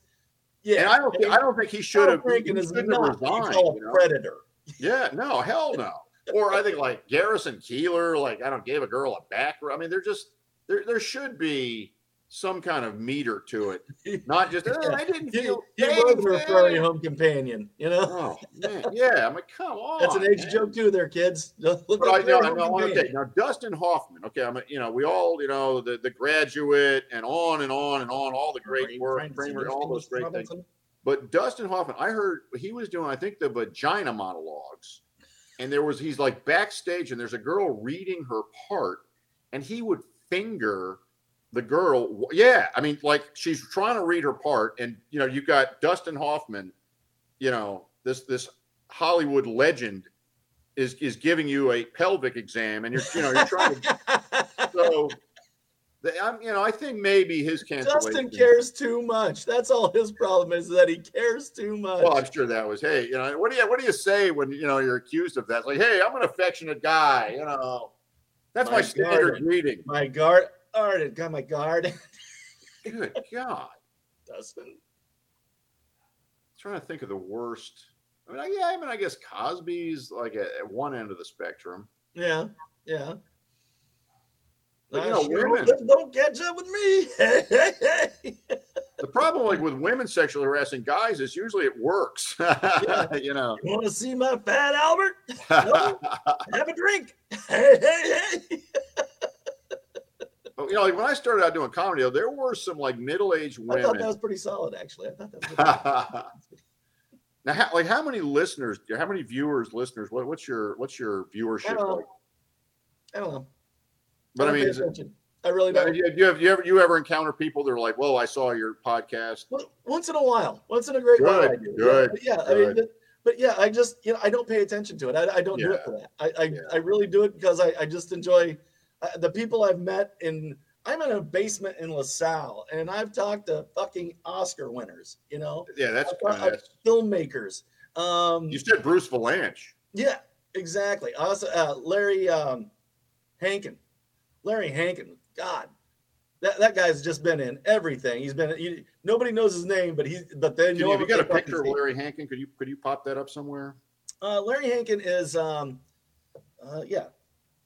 yeah. and I don't think I don't think he should Al have. Franken is not resigned. you know? predator. Yeah, no, hell no. Or I think like Garrison Keillor, like I don't gave a girl a back. I mean, there just there there should be some kind of meter to it, [LAUGHS] not just oh, I didn't He, feel. he pain, was her man." furry home companion. You know, [LAUGHS] Oh man, yeah. I'm like, come on. that's an age man. joke too, there, kids. [LAUGHS] Look But I know, I know, I want to Companion. take now Dustin Hoffman. Okay, I'm, a- you know, we all, you know, the the graduate and on and on and on, all the great work, Trying to see Kramer, all those Mr. great things. But Dustin Hoffman, I heard he was doing, I think, the vagina monologues. And there was, he's like backstage, and there's a girl reading her part, and he would finger the girl. Yeah. I mean, like she's trying to read her part, and, you know, you've got Dustin Hoffman, you know, this, this Hollywood legend is, is giving you a pelvic exam, and you're, you know, you're trying to, [LAUGHS] so, the, I'm, you know, I think maybe his cancellation. Dustin cares too much. That's all his problem is that he cares too much. Well, I'm sure that was, hey, you know, what do you what do you say when you know you're accused of that? It's like, hey, I'm an affectionate guy, you know. That's my, My standard greeting. my guard, Arden, got my guard. [LAUGHS] Good God. Dustin. trying to think of the worst. I mean, I, yeah, I mean, I guess Cosby's like at, at one end of the spectrum. Yeah, yeah. But, you ah, know, sure women- don't catch up with me. The problem, like with women sexually harassing guys, is usually it works. [LAUGHS] you know. you want to see my fat Albert? [LAUGHS] No. Have a drink. Hey, hey, hey. You know, like when I started out doing comedy, there were some like middle-aged women. I thought that was pretty solid, actually. I thought that was. [LAUGHS] now, how, like how many listeners, how many viewers, listeners? What, what's your what's your viewership don't know. like? I don't know. But I don't mean, it. I really don't. you, you have you ever you ever encounter people that are like, "Well, I saw your podcast." Well, Once in a while, once in a great while, I Good, do. good, Yeah, yeah I mean, but, but yeah, I just you know I don't pay attention to it. I, I don't do it for that. I I, Yeah. I really do it because I, I just enjoy the people I've met in. I'm in a basement in LaSalle, and I've talked to fucking Oscar winners. You know, Yeah, that's kind filmmakers. Um, You said Bruce Vilanch. yeah, exactly. Also, uh, Larry um, Hankin. Larry Hankin. God, that, that guy's just been in everything. He's been. You, nobody knows his name, but he's. But then you, you got a picture of Larry Hankin? Could you could you pop that up somewhere? Uh, Larry Hankin is. Um, uh, yeah.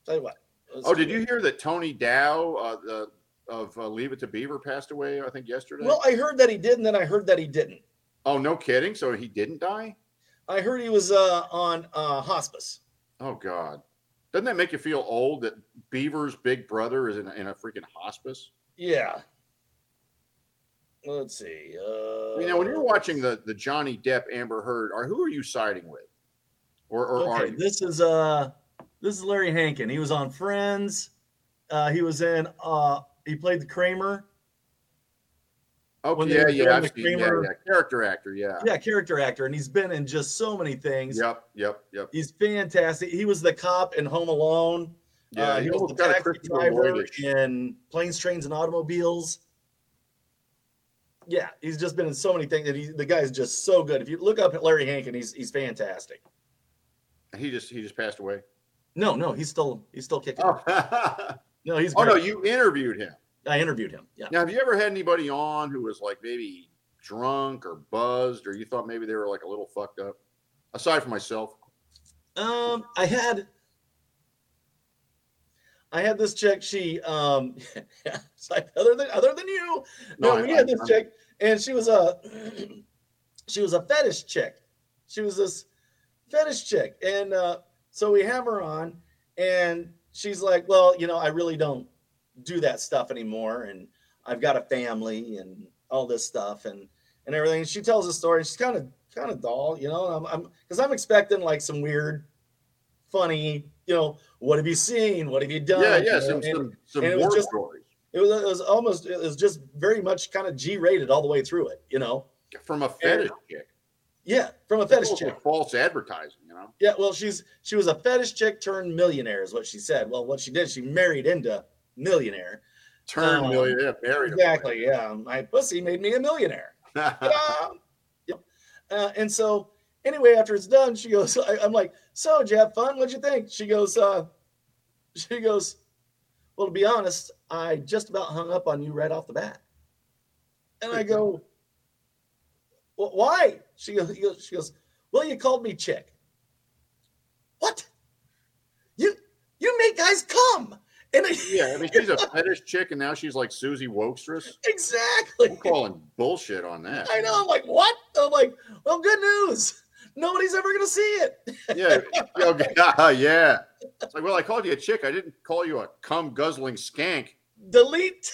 Tell you what. Oh, did you hear that Tony Dow uh, the, of uh, Leave It to Beaver passed away? I think yesterday. Well, I heard that he did, and then I heard that he didn't. oh, no kidding. So he didn't die? I heard he was uh, on uh, hospice. Oh God, doesn't that make you feel old that Beaver's big brother is in a, in a freaking hospice? Yeah. Let's see. Uh, You know, when you're watching the the Johnny Depp Amber Heard, or who are you siding with? Or, or are Okay, you? this is uh this is Larry Hankin. He was on Friends. Uh he was in uh he played the Kramer. Oh yeah, yeah, I've seen, yeah, Kramer- yeah, character actor, yeah. Yeah, character actor, and he's been in just so many things. Yep, yep, yep. He's fantastic. He was the cop in Home Alone. Yeah, uh, he he was the taxi driver Lloyd-ish. in Planes, Trains, and Automobiles. Yeah, he's just been in so many things that he the guy's just so good. If you look up at Larry Hankin, he's he's fantastic. He just he just passed away. No, no, he's still he's still kicking. Oh, No, he's [LAUGHS] oh no, you interviewed him. I interviewed him. Yeah. Now, have you ever had anybody on who was like maybe drunk or buzzed, or you thought maybe they were like a little fucked up? Aside from myself, Um, I had I had this chick. She um, [LAUGHS] like other than other than you, no, No, we I- had this I- chick, and she was a [CLEARS THROAT] she was a fetish chick. She was this fetish chick, and uh, so we have her on, and she's like, "Well, you know, I really don't do that stuff anymore, and I've got a family and all this stuff, and and everything." And she tells a story. She's kind of kind of dull, you know. And I'm I'm because I'm expecting like some weird, funny, you know, what have you seen? What have you done? yeah, You yeah, know, some and- some some and war just- stories it was, it was almost it was just very much kind of G rated all the way through it, you know. from a fetish chick. Yeah, from a fetish chick. false advertising, you know. Yeah, well, she's she was a fetish chick turned millionaire, is what she said. Well, what she did, she married into millionaire. Turned Um, million, yeah, married. Exactly. Yeah, my pussy made me a millionaire. [LAUGHS] Yep. Uh, and so, anyway, after it's done, she goes. [LAUGHS] I, I'm like, so did you have fun? What'd you think? She goes. uh She goes. Well, to be honest, I just about hung up on you right off the bat. And I go, well, why? She goes, she goes, well, you called me chick. What? You you make guys come. And I, yeah, I mean, she's a [LAUGHS] fetish chick, and now she's like Susie Wokstress. exactly. I'm calling bullshit on that. I know. I'm like, what? I'm like, well, good news. Nobody's ever gonna see it. Yeah, [LAUGHS] okay, [LAUGHS] yeah. It's like, well, I called you a chick. I didn't call you a cum guzzling skank. Delete.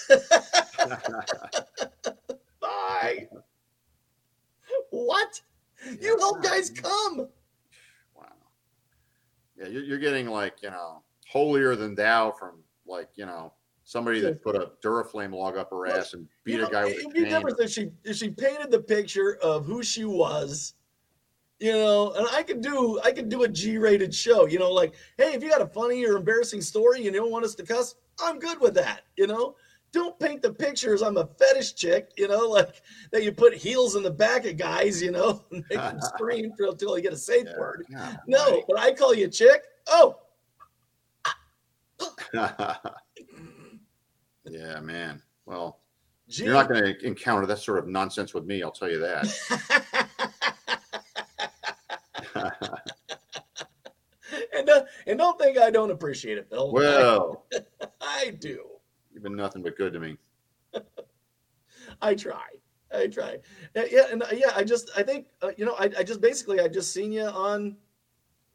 Bye. What? You help guys come. Wow. Yeah, you're, you're getting like you know holier than thou from like you know somebody that put a Duraflame log up her ass and beat You a guy with a be cane. different if she if she painted the picture of who she was. You know, and I could do I could do a G-rated show. You know, like, hey, if you got a funny or embarrassing story and you don't want us to cuss, I'm good with that. You know, don't paint the pictures. I'm a fetish chick. You know, like that you put heels in the back of guys. You know, [LAUGHS] and make them [LAUGHS] scream till until they get a safe Yeah, word. yeah, No, but I call you chick. Oh, [LAUGHS] yeah, man. Well, gee. you're not going to encounter that sort of nonsense with me. I'll tell you that. and uh, and don't think I don't appreciate it, Bill. well, I do. You've been nothing but good to me. [LAUGHS] I try. I try. Yeah, and uh, yeah, I just I think uh, you know I, I just basically I just seen you on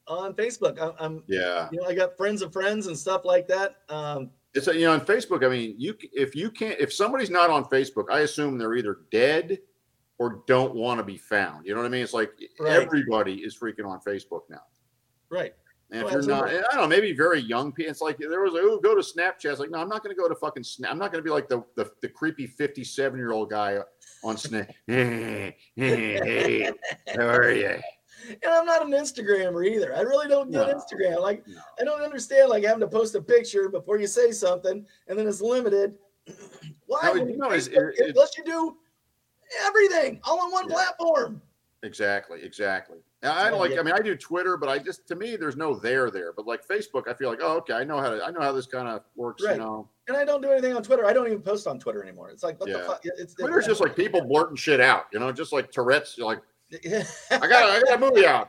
on Facebook. I, I'm Yeah. you know I got friends of friends and stuff like that. Um, It's a, you know on Facebook. I mean, you if you can't if somebody's not on Facebook, I assume they're either dead or don't want to be found. You know what I mean? It's like Right. everybody is freaking on Facebook now. right. And if Oh, you're not, I don't know, maybe very young people. It's like there was a oh, go to Snapchat. It's like, no, I'm not going to go to fucking Snap. I'm not going to be like the, the the creepy 57 year old guy on Snap. hey, hey, how are you? And I'm not an Instagrammer either. I really don't get No. Instagram. Like No. I don't understand like having to post a picture before you say something and then it's limited. [CLEARS THROAT] Why? No, you know, it's- Facebook, it- unless you do everything all on one Yeah. platform. Exactly, exactly. I don't like. I mean, I do Twitter, but I just to me, there's no there there. But like Facebook, I feel like, oh, okay, I know how to. I know how this kind of works. Right. You know, And I don't do anything on Twitter. I don't even post on Twitter anymore. It's like what the fuck? It's Twitter's just like people [LAUGHS] blurting shit out. You know, just like Tourette's. You're like, I [LAUGHS] I got, I got a movie out.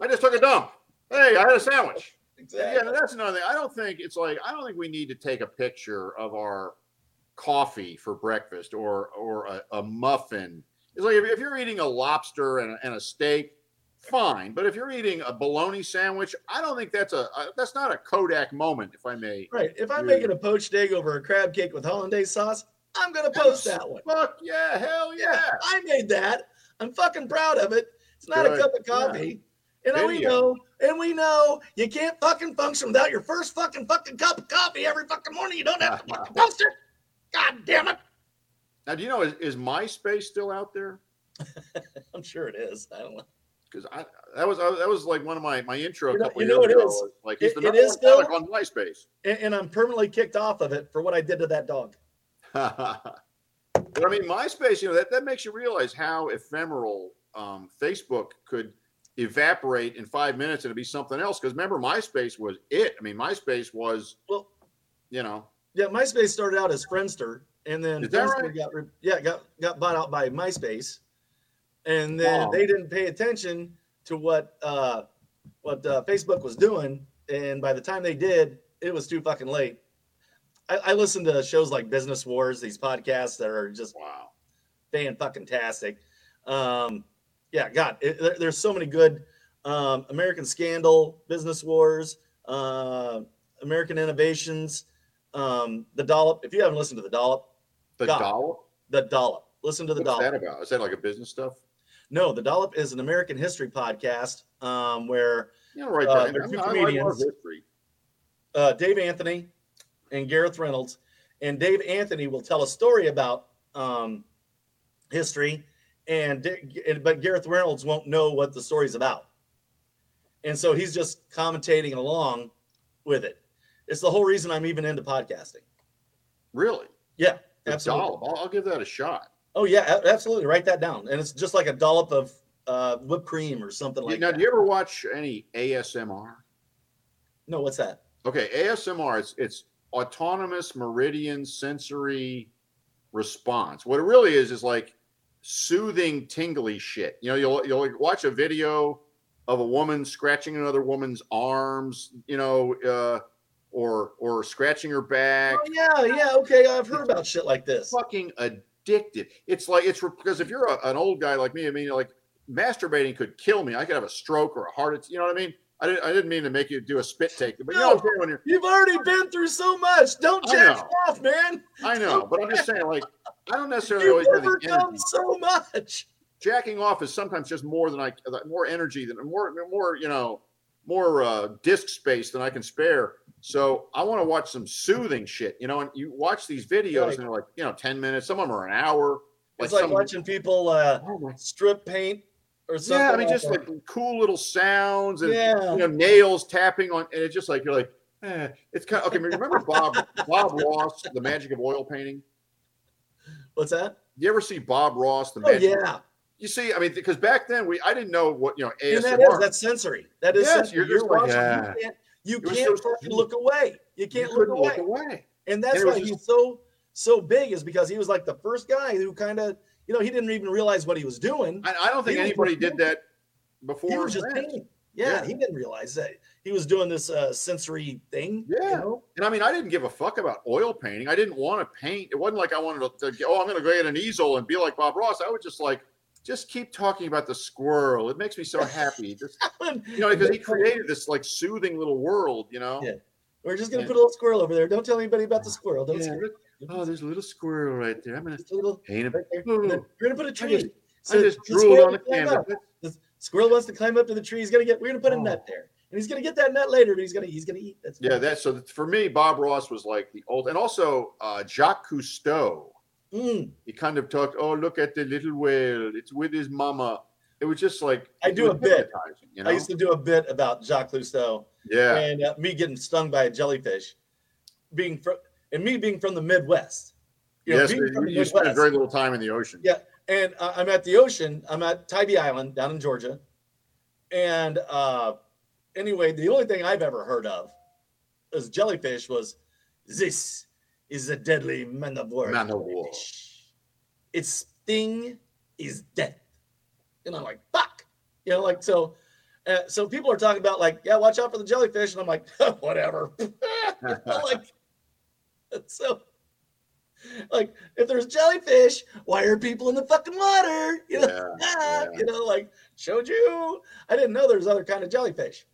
I just took a dump. Hey, I had a sandwich. exactly. Yeah, that's another thing. I don't think it's like I don't think we need to take a picture of our coffee for breakfast or or a, a muffin. It's like if, if you're eating a lobster and a, and a steak, fine. But if you're eating a bologna sandwich, I don't think that's a, a that's not a Kodak moment, if I may. Right. If I'm making a poached egg over a crab cake with hollandaise sauce, I'm gonna post that one. Fuck yeah, hell Yeah, yeah. I made that. I'm fucking proud of it. It's not Good. a cup of coffee. And we know, and we know you can't fucking function without your first fucking fucking cup of coffee every fucking morning. You don't have to [LAUGHS] fucking post it. God damn it. Now, do you know is, is MySpace still out there? [LAUGHS] I'm sure it is. I don't know. Because I that was that was like one of my my intro. You a know- couple you years know it ago. is. Like he's It- the it is still- on MySpace. And, and I'm permanently kicked off of it for what I did to that dog. [LAUGHS] but I mean, MySpace, you know, that, that makes you realize how ephemeral um, Facebook could evaporate in five minutes and it'd be something else. Because remember, MySpace was it. I mean, MySpace was, Well, you know, yeah, MySpace started out as Friendster, and then Friendster right? got re- yeah got got bought out by MySpace, and then Wow. they didn't pay attention to what uh, what uh, Facebook was doing, and by the time they did, it was too fucking late. I, I listen to shows like Business Wars, these podcasts that are just wow. fan fucking tastic. Um, yeah, God, it, there- there's so many good um, American Scandal, Business Wars, uh, American Innovations, um, The Dollop. If you haven't listened to The Dollop, The God. dollop? The Dollop. Listen to The What's Dollop. that about? Is that like a business stuff? No, The Dollop is an American history podcast um, where You know, right Uh, there. they're I, two comedians. uh, Dave Anthony and Gareth Reynolds. And Dave Anthony will tell a story about um, history, and, but Gareth Reynolds won't know what the story's about, and so he's just commentating along with it. It's the whole reason I'm even into podcasting. Really? Yeah, The absolutely. dollop. I'll, I'll give that a shot. Oh yeah, absolutely. Write that down, and it's just like a dollop of uh, whipped cream or something like now, that. do you ever watch any ASMR? no, what's that? Okay, ASMR. It's it's autonomous meridian sensory response. What it really is is like soothing, tingly shit. You know, you'll you'll watch a video of a woman scratching another woman's arms. You know, uh, or or scratching her back. Oh yeah, yeah. Okay, I've heard about shit like this. Fucking It's like it's because if you're a, an old guy like me, I mean, like masturbating could kill me. I could have a stroke or a heart attack. You know what I mean? I didn't, I didn't mean to make you do a spit take, but you know what I'm saying when you're You've already been through so much. Don't jack off, man. I know, but I'm just saying, like, I don't necessarily You've always have the overcome energy. so much. Jacking off is sometimes just more than I, more energy than more, more, you know, more uh, disk space than I can spare. So I want to watch some soothing shit, you know. And you watch these videos, and they're like, you know, ten minutes. Some of them are an hour. It's like some- watching people uh, strip paint or something. Yeah, I mean, like just that. like cool little sounds and Yeah. you know nails tapping on, and it's just like you're like, eh. it's kind of okay. Remember Bob Bob Ross, the magic of oil painting? what's that? You ever see Bob Ross, the Oh magic? yeah, You see, I mean, because back then we I didn't know what you know and that ASMR. is that's sensory. That is Yes, sensory. you're You're, just like, watching. yeah. You can't. You It can't so look away. You can't you look away. look away. And that's And why was he's so so big is because he was like the first guy who kind of you know he didn't even realize what he was doing. I, I don't think He anybody did that before. he was just painting. Yeah, Yeah. he didn't realize that he was doing this uh, sensory thing. you Yeah. know? And I mean, I didn't give a fuck about oil painting. I didn't want to paint. It wasn't like I wanted to, to oh, I'm going to go get an easel and be like Bob Ross. I would just like, just keep talking about the squirrel. It makes me so happy. [LAUGHS] Just, you know, because he created this like soothing little world, you know? Yeah. We're just gonna Yeah. put a little squirrel over there. Don't tell anybody about the squirrel. Don't. Yeah, look- Oh, there's a little squirrel right there. I'm going to just a little paint right him. there. And then Ooh, We're gonna put a tree. just- So I just drooled on the can climb canvas. up. The squirrel wants to climb up to the tree. He's gonna get. We're gonna put a Oh. nut there, and he's gonna get that nut later. But he's gonna. He's gonna eat. That's Yeah, that's so for me, Bob Ross was like the old, and also uh, Jacques Cousteau. Mm, He kind of talked, oh, look at the little whale. It's with his mama. It was just like, I do a bit. You know? I used to do a bit about Jacques Cousteau yeah. and uh, me getting stung by a jellyfish, being from and me being from the Midwest. You know, yes, you, Midwest. very little time in the ocean. Yeah. and uh, I'm at the ocean. I'm at Tybee Island down in Georgia, and uh, anyway, the only thing I've ever heard of as jellyfish was this is a deadly man of war. Man of war. Its sting is death. And I'm like, fuck. You know, like so. Uh, so people are talking about like, yeah, watch out for the jellyfish, and I'm like, [LAUGHS] whatever. [LAUGHS] Like, [LAUGHS] so, like, if there's jellyfish, why are people in the fucking water? You know, Yeah, ah, yeah. you know, like showed you. I didn't know there's other kind of jellyfish.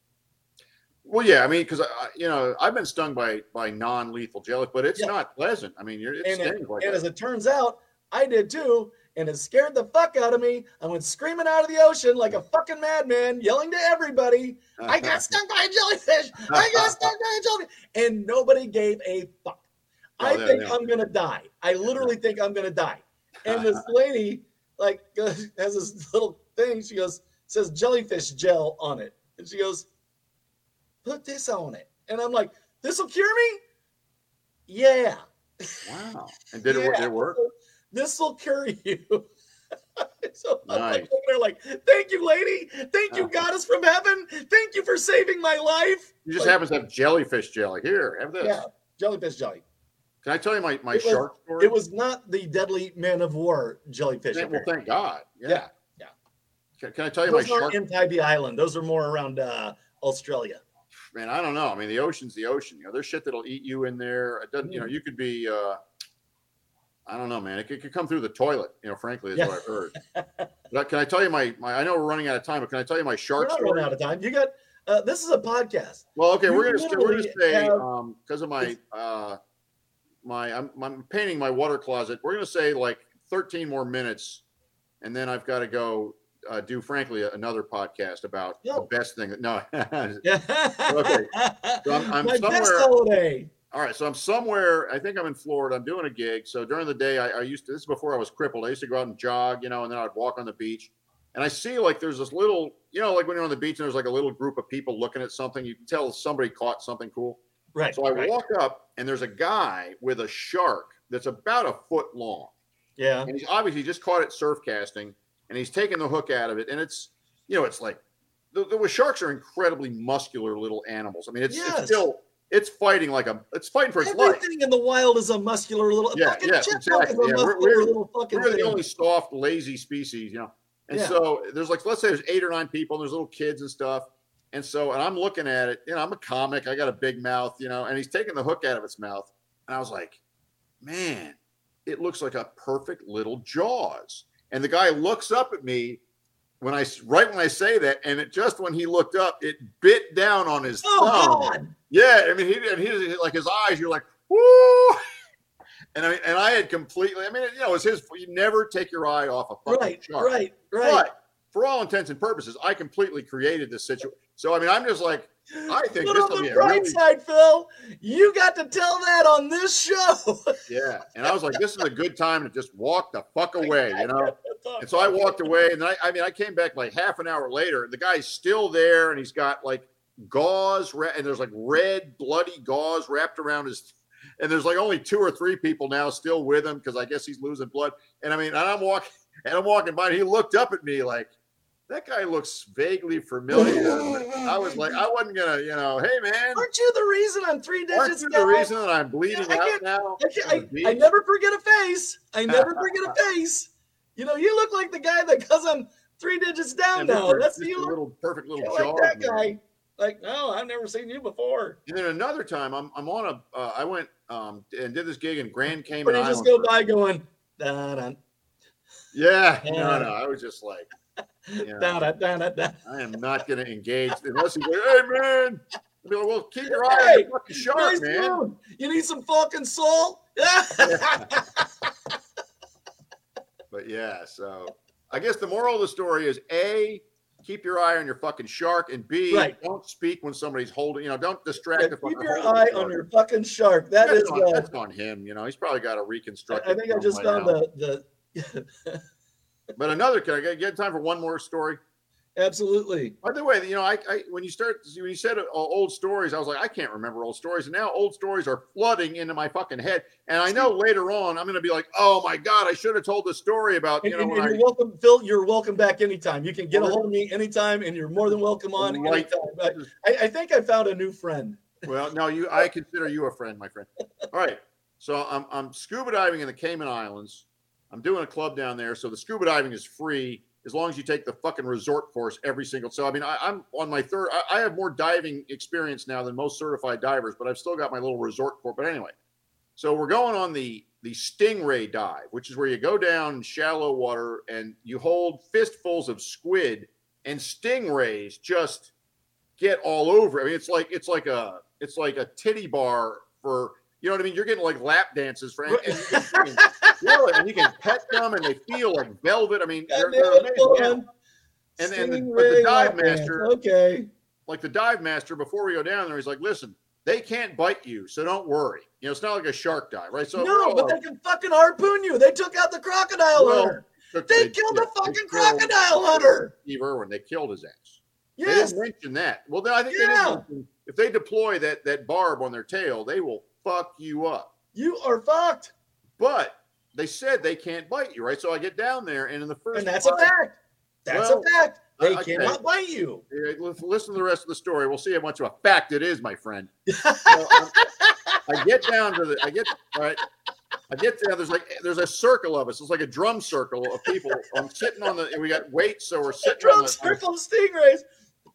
Well, yeah, I mean, because you know, I've been stung by by non-lethal jelly, but it's Yeah. not pleasant. I mean, you're, and, it- like and as it turns out, I did too, and it scared the fuck out of me. I went screaming out of the ocean like a fucking madman, yelling to everybody, "I got [LAUGHS] stung by a jellyfish! I got stung by a jellyfish!" And nobody gave a fuck. Oh, I Oh, they- think I'm gonna die. I literally think I'm gonna die. and this [LAUGHS] lady like [LAUGHS] has this little thing. She goes says jellyfish gel on it, and she goes, "Put this on it," and I'm like, "This will cure me." Yeah. Wow. [LAUGHS] And did it work? Did it work? This will cure you. [LAUGHS] so I'm like, Nice. they're like, "Thank you, lady. Thank you, [LAUGHS] goddess from heaven. Thank you for saving my life." You just Like, happens to have jellyfish jelly. Here, have this. Yeah, jellyfish jelly. Can I tell you my, my was- shark story? It was not the deadly man of war jellyfish. Thank- well, apparently. thank God. Yeah. Yeah, yeah. Can, can I tell you my Those aren't shark? in Tybee Island. Those are more around uh, Australia. Man, I don't know. I mean, the ocean's the ocean. You know, there's shit that'll eat you in there. It doesn't. You know, you could be. uh I don't know, man. It could, could come through the toilet. You know, frankly, is what I've heard. [LAUGHS] But can I tell you my, my? I know we're running out of time, but can I tell you my We're shark not story? running out of time. You got uh, this is a podcast. Well, okay, You we're gonna we're gonna say have- um because of my uh my I'm, I'm painting my water closet. We're gonna say like 13 more minutes, and then I've got to go uh, do frankly another podcast about Yo. the best thing. That, no, [LAUGHS] Okay. So I'm- I'm My best holiday. all right. So I'm somewhere. I think I'm in Florida. I'm doing a gig. So during the day, I, I used to. This is before I was crippled. I used to go out and jog, you know, and then I'd walk on the beach. And I see like there's this little, you know, like when you're on the beach and there's like a little group of people looking at something. You can tell somebody caught something cool. Right. So I right. walk up and there's a guy with a shark that's about a foot long. Yeah. And he's obviously just caught it surf casting and he's taking the hook out of it. And it's, you know, it's like the, the sharks are incredibly muscular little animals. I mean, it's, Yes. it's still, it's fighting like a, it's fighting for its life. Everything in the wild is a muscular little. Yeah, yeah, exactly. Yeah, we're- we're- little fucking We're the only soft, lazy species, you know. And Yeah. so there's like, let's say there's eight or nine people, and there's little kids and stuff. And so, and I'm looking at it, you know, I'm a comic, I got a big mouth, you know, and he's taking the hook out of its mouth. And I was like, man, it looks like a perfect little Jaws. And the guy looks up at me when I, right when I say that, and it just when he looked up, it bit down on his Oh thumb. God. Yeah, I mean, he and he like his eyes. You're like, woo. [LAUGHS] And I mean, and I had completely. I mean, you know, it's his. You never take your eye off a fucking Right. shark. Right. Right. But for all intents and purposes, I completely created this situation. So I mean, I'm just like, I think But this on will the be bright really side, Phil, you got to tell that on this show. [LAUGHS] yeah. And I was like, this is a good time to just walk the fuck away, you know. [LAUGHS] And so I walked away, and then I, I mean, I came back like half an hour later, and the guy's still there, and he's got like gauze, and there's like red, bloody gauze wrapped around his, and there's like only two or three people now still with him because I guess he's losing blood. And I mean, and I'm walking, [LAUGHS] and I'm walking by, and he looked up at me like, that guy looks vaguely familiar. [LAUGHS] I was like, I wasn't gonna, you know, hey man, Aren't you the reason I'm three digits? aren't you the reason that I'm bleeding I out now? I, on I. I never forget a face. I never [LAUGHS] forget a face. You know, you look like the guy that goes I'm three digits down And now. That's you little perfect little like jaw. that man. guy. Like, no, I've never seen you before. And then another time, I'm I'm on a uh, I went um and did this gig in Grand Cayman But you just go by going, da da Yeah, Yeah. no, no, I was just like, Yeah. da da da da. I am not going to engage unless he's like, hey man, be like, well, keep your eye on Hey, the fucking shark, Nice man. You need some fucking salt? [LAUGHS] But yeah, so I guess the moral of the story is a keep your eye on your fucking shark, and b Right. don't speak when somebody's holding. You know, don't distract Yeah, the keep your eye on your fucking shark. That that's is on, uh, that's on him. You know, he's probably got to reconstruct. I it think I just found now. the the [LAUGHS] But another, can I get, time for one more story? absolutely. By the way, you know, I, I when you start when you said uh, old stories, I was like, I can't remember old stories, and now old stories are flooding into my fucking head. And I know later on I'm going to be like, oh my god, I should have told the story about And, you know and- when and I you're welcome, Phil. You're welcome back anytime. You can get a hold of me anytime, and you're more than welcome on Right. anytime. I, I, I think I found a new friend. well, no, you I consider you a friend, my friend. All right, so I'm I'm scuba diving in the Cayman Islands. I'm doing a club down there, so the scuba diving is free as long as you take the fucking resort course every single. So I mean, I, I'm on my third. I, I have more diving experience now than most certified divers, but I've still got my little resort course. But anyway, so we're going on the the stingray dive, which is where you go down shallow water and you hold fistfuls of squid and stingrays just get all over. I mean, it's like it's like a it's like a titty bar for you know what I mean. You're getting like lap dances for and, and you can, you can feel it, and you can pet them and they feel like velvet. I mean, they're, they're amazing. animals. And- and the- but the dive lap dance. master- Okay. Like the dive master, before we go down there, he's like, "Listen, they can't bite you, so don't worry. You know, it's not like a shark dive, right? So no, but oh, they can fucking harpoon you. They took out the crocodile Well, hunter. took- They killed the they fucking killed crocodile hunter. Steve Irwin. They killed his ass. They didn't mention that. Well, I think they didn't mention, if they deploy that that barb on their tail, they will fuck you up. You are fucked. But they said they can't bite you, right? So I get down there, and in the first And that's a fact. That's Well, a fact. They okay. cannot bite you. Listen to the rest of the story. We'll see how much of a fact it is, my friend. [LAUGHS] So, I get down to the. I get all right. I get there. There's like there's a circle of us. It's like a drum circle of people. I'm sitting on the. We got weights, so we're A sitting on the. circle of stingrays.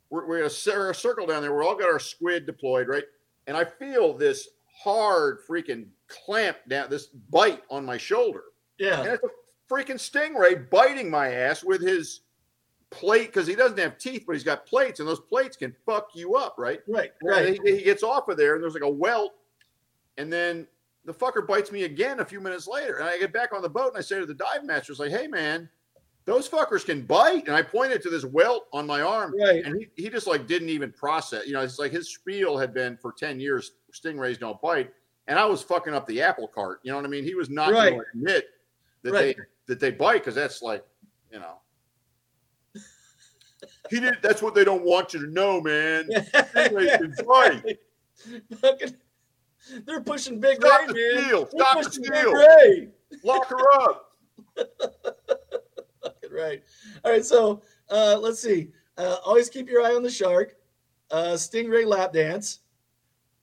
We're, we're a, cir- a circle down there. We're all got our squid deployed, right? And I feel this hard freaking clamp down, this bite on my shoulder, Yeah. and it's a freaking stingray biting my ass with his plate because he doesn't have teeth, but he's got plates, and those plates can fuck you up, right? Right. Right. He, he gets off of there, and there's like a welt, and then the fucker bites me again a few minutes later. And I get back on the boat, and I say to the dive master, "It's like, hey man, those fuckers can bite." And I pointed to this welt on my arm, Right. and he, he just like didn't even process. You know, it's like his spiel had been for ten years: stingrays don't bite, and I was fucking up the apple cart. You know what I mean? He was not Right. going to admit that Right. they that they bite because that's like, you know. He did. That's what they don't want you to know, man. [LAUGHS] Stingrays can bite. Fucking, they're pushing Big Stop Ray, the man. steal. They're Stop the steal. Big Ray. Lock her up. [LAUGHS] Right. All right. So uh, let's see. Uh, always keep your eye on the shark. Uh, stingray lap dance,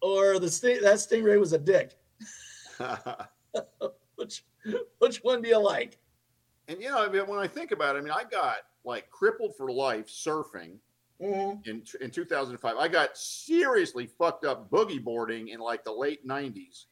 or the sting- that stingray was a dick. [LAUGHS] [LAUGHS] Which which one do you like? and you know, I mean, when I think about it, I mean, I got like crippled for life surfing Mhm. in in 2005. I got seriously fucked up boogie boarding in like the late 90s.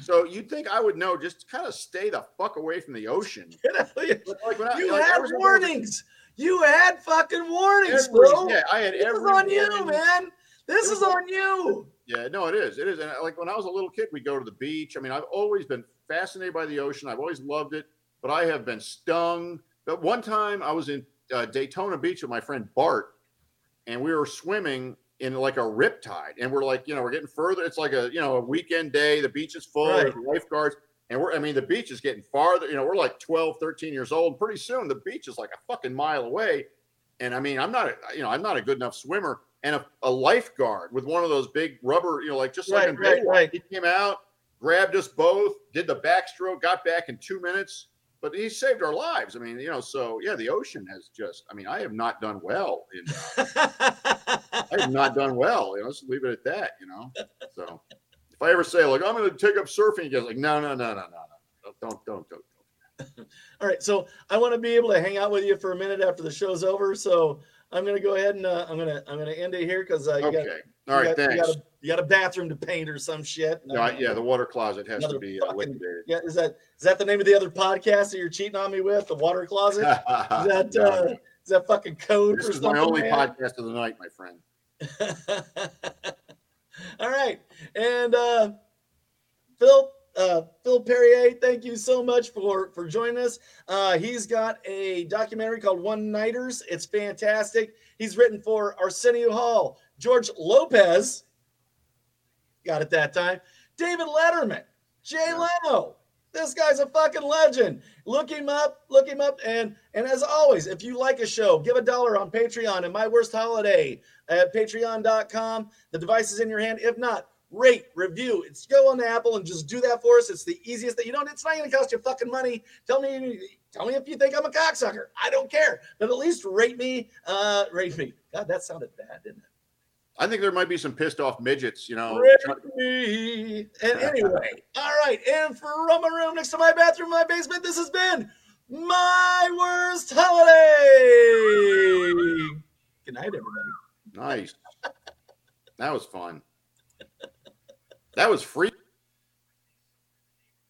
So you'd think I would know just kind of stay the fuck away from the ocean. [LAUGHS] Get out of here. But like I, You like, had warnings. You had fucking warnings, every- bro. yeah, I had This is every on you, man. This is on you. Yeah, no, it is. It is. And like when I was a little kid, we go to the beach. I mean, I've always been fascinated by the ocean. I've always loved it, but I have been stung. But one time I was in uh, Daytona Beach with my friend Bart, and we were swimming in like a riptide. And we're like, you know, we're getting further. It's like a, you know, a weekend day. The beach is full, Right. lifeguards. And we're, I mean, the beach is getting farther. You know, we're like 12, 13 years old. Pretty soon the beach is like a fucking mile away. And I mean, I'm not, a, you know, I'm not a good enough swimmer. And a, a lifeguard with one of those big rubber, you know, like just like Right, in right, Baywatch, right. he came out, grabbed us both, did the backstroke, got back in two minutes. But he saved our lives. I mean, you know, so yeah, the ocean has just. I mean, I have not done well. In, uh, [LAUGHS] I have not done well. You know, let's leave it at that. You know, so if I ever say like I'm going to take up surfing again, like no, no, no, no, no, no, don't, don't, don't. [LAUGHS] All right, so I want to be able to hang out with you for a minute after the show's over. So I'm gonna go ahead and uh, I'm gonna I'm gonna end it here because uh, you Okay, got all you right, got, you thanks. got, a, you got a bathroom to paint or some shit. No, I- yeah, the water closet has to be uh, fucking- liquidated. Yeah, is that is that the name of the other podcast that you're cheating on me with? The water closet? Is [LAUGHS] that No, uh, is that fucking code this is something? my only man? podcast of the night, my friend. [LAUGHS] All right, and uh, Phil uh, Phil Perrier, thank you so much for for joining us. Uh, he's got a documentary called One Nighters. It's fantastic. He's written for Arsenio Hall, George Lopez, got it that time, David Letterman, Jay Leno. This guy's a fucking legend. Look him up, look him up, and and as always, if you like a show, give a dollar on Patreon and My Worst Holiday at patreon.com. The device is in your hand. If not, rate, review. It's go on Apple and just do that for us. It's the easiest that you don't. It's not going to cost you fucking money. Tell me, tell me if you think I'm a cocksucker. I don't care, but at least rate me. Uh, rate me. God, that sounded bad, didn't it? I think there might be some pissed off midgets, you know. Rate me. And anyway, [LAUGHS] all right. And from my room next to my bathroom, my basement, this has been my worst holiday. Good night, everybody. Nice. That was fun. That was free.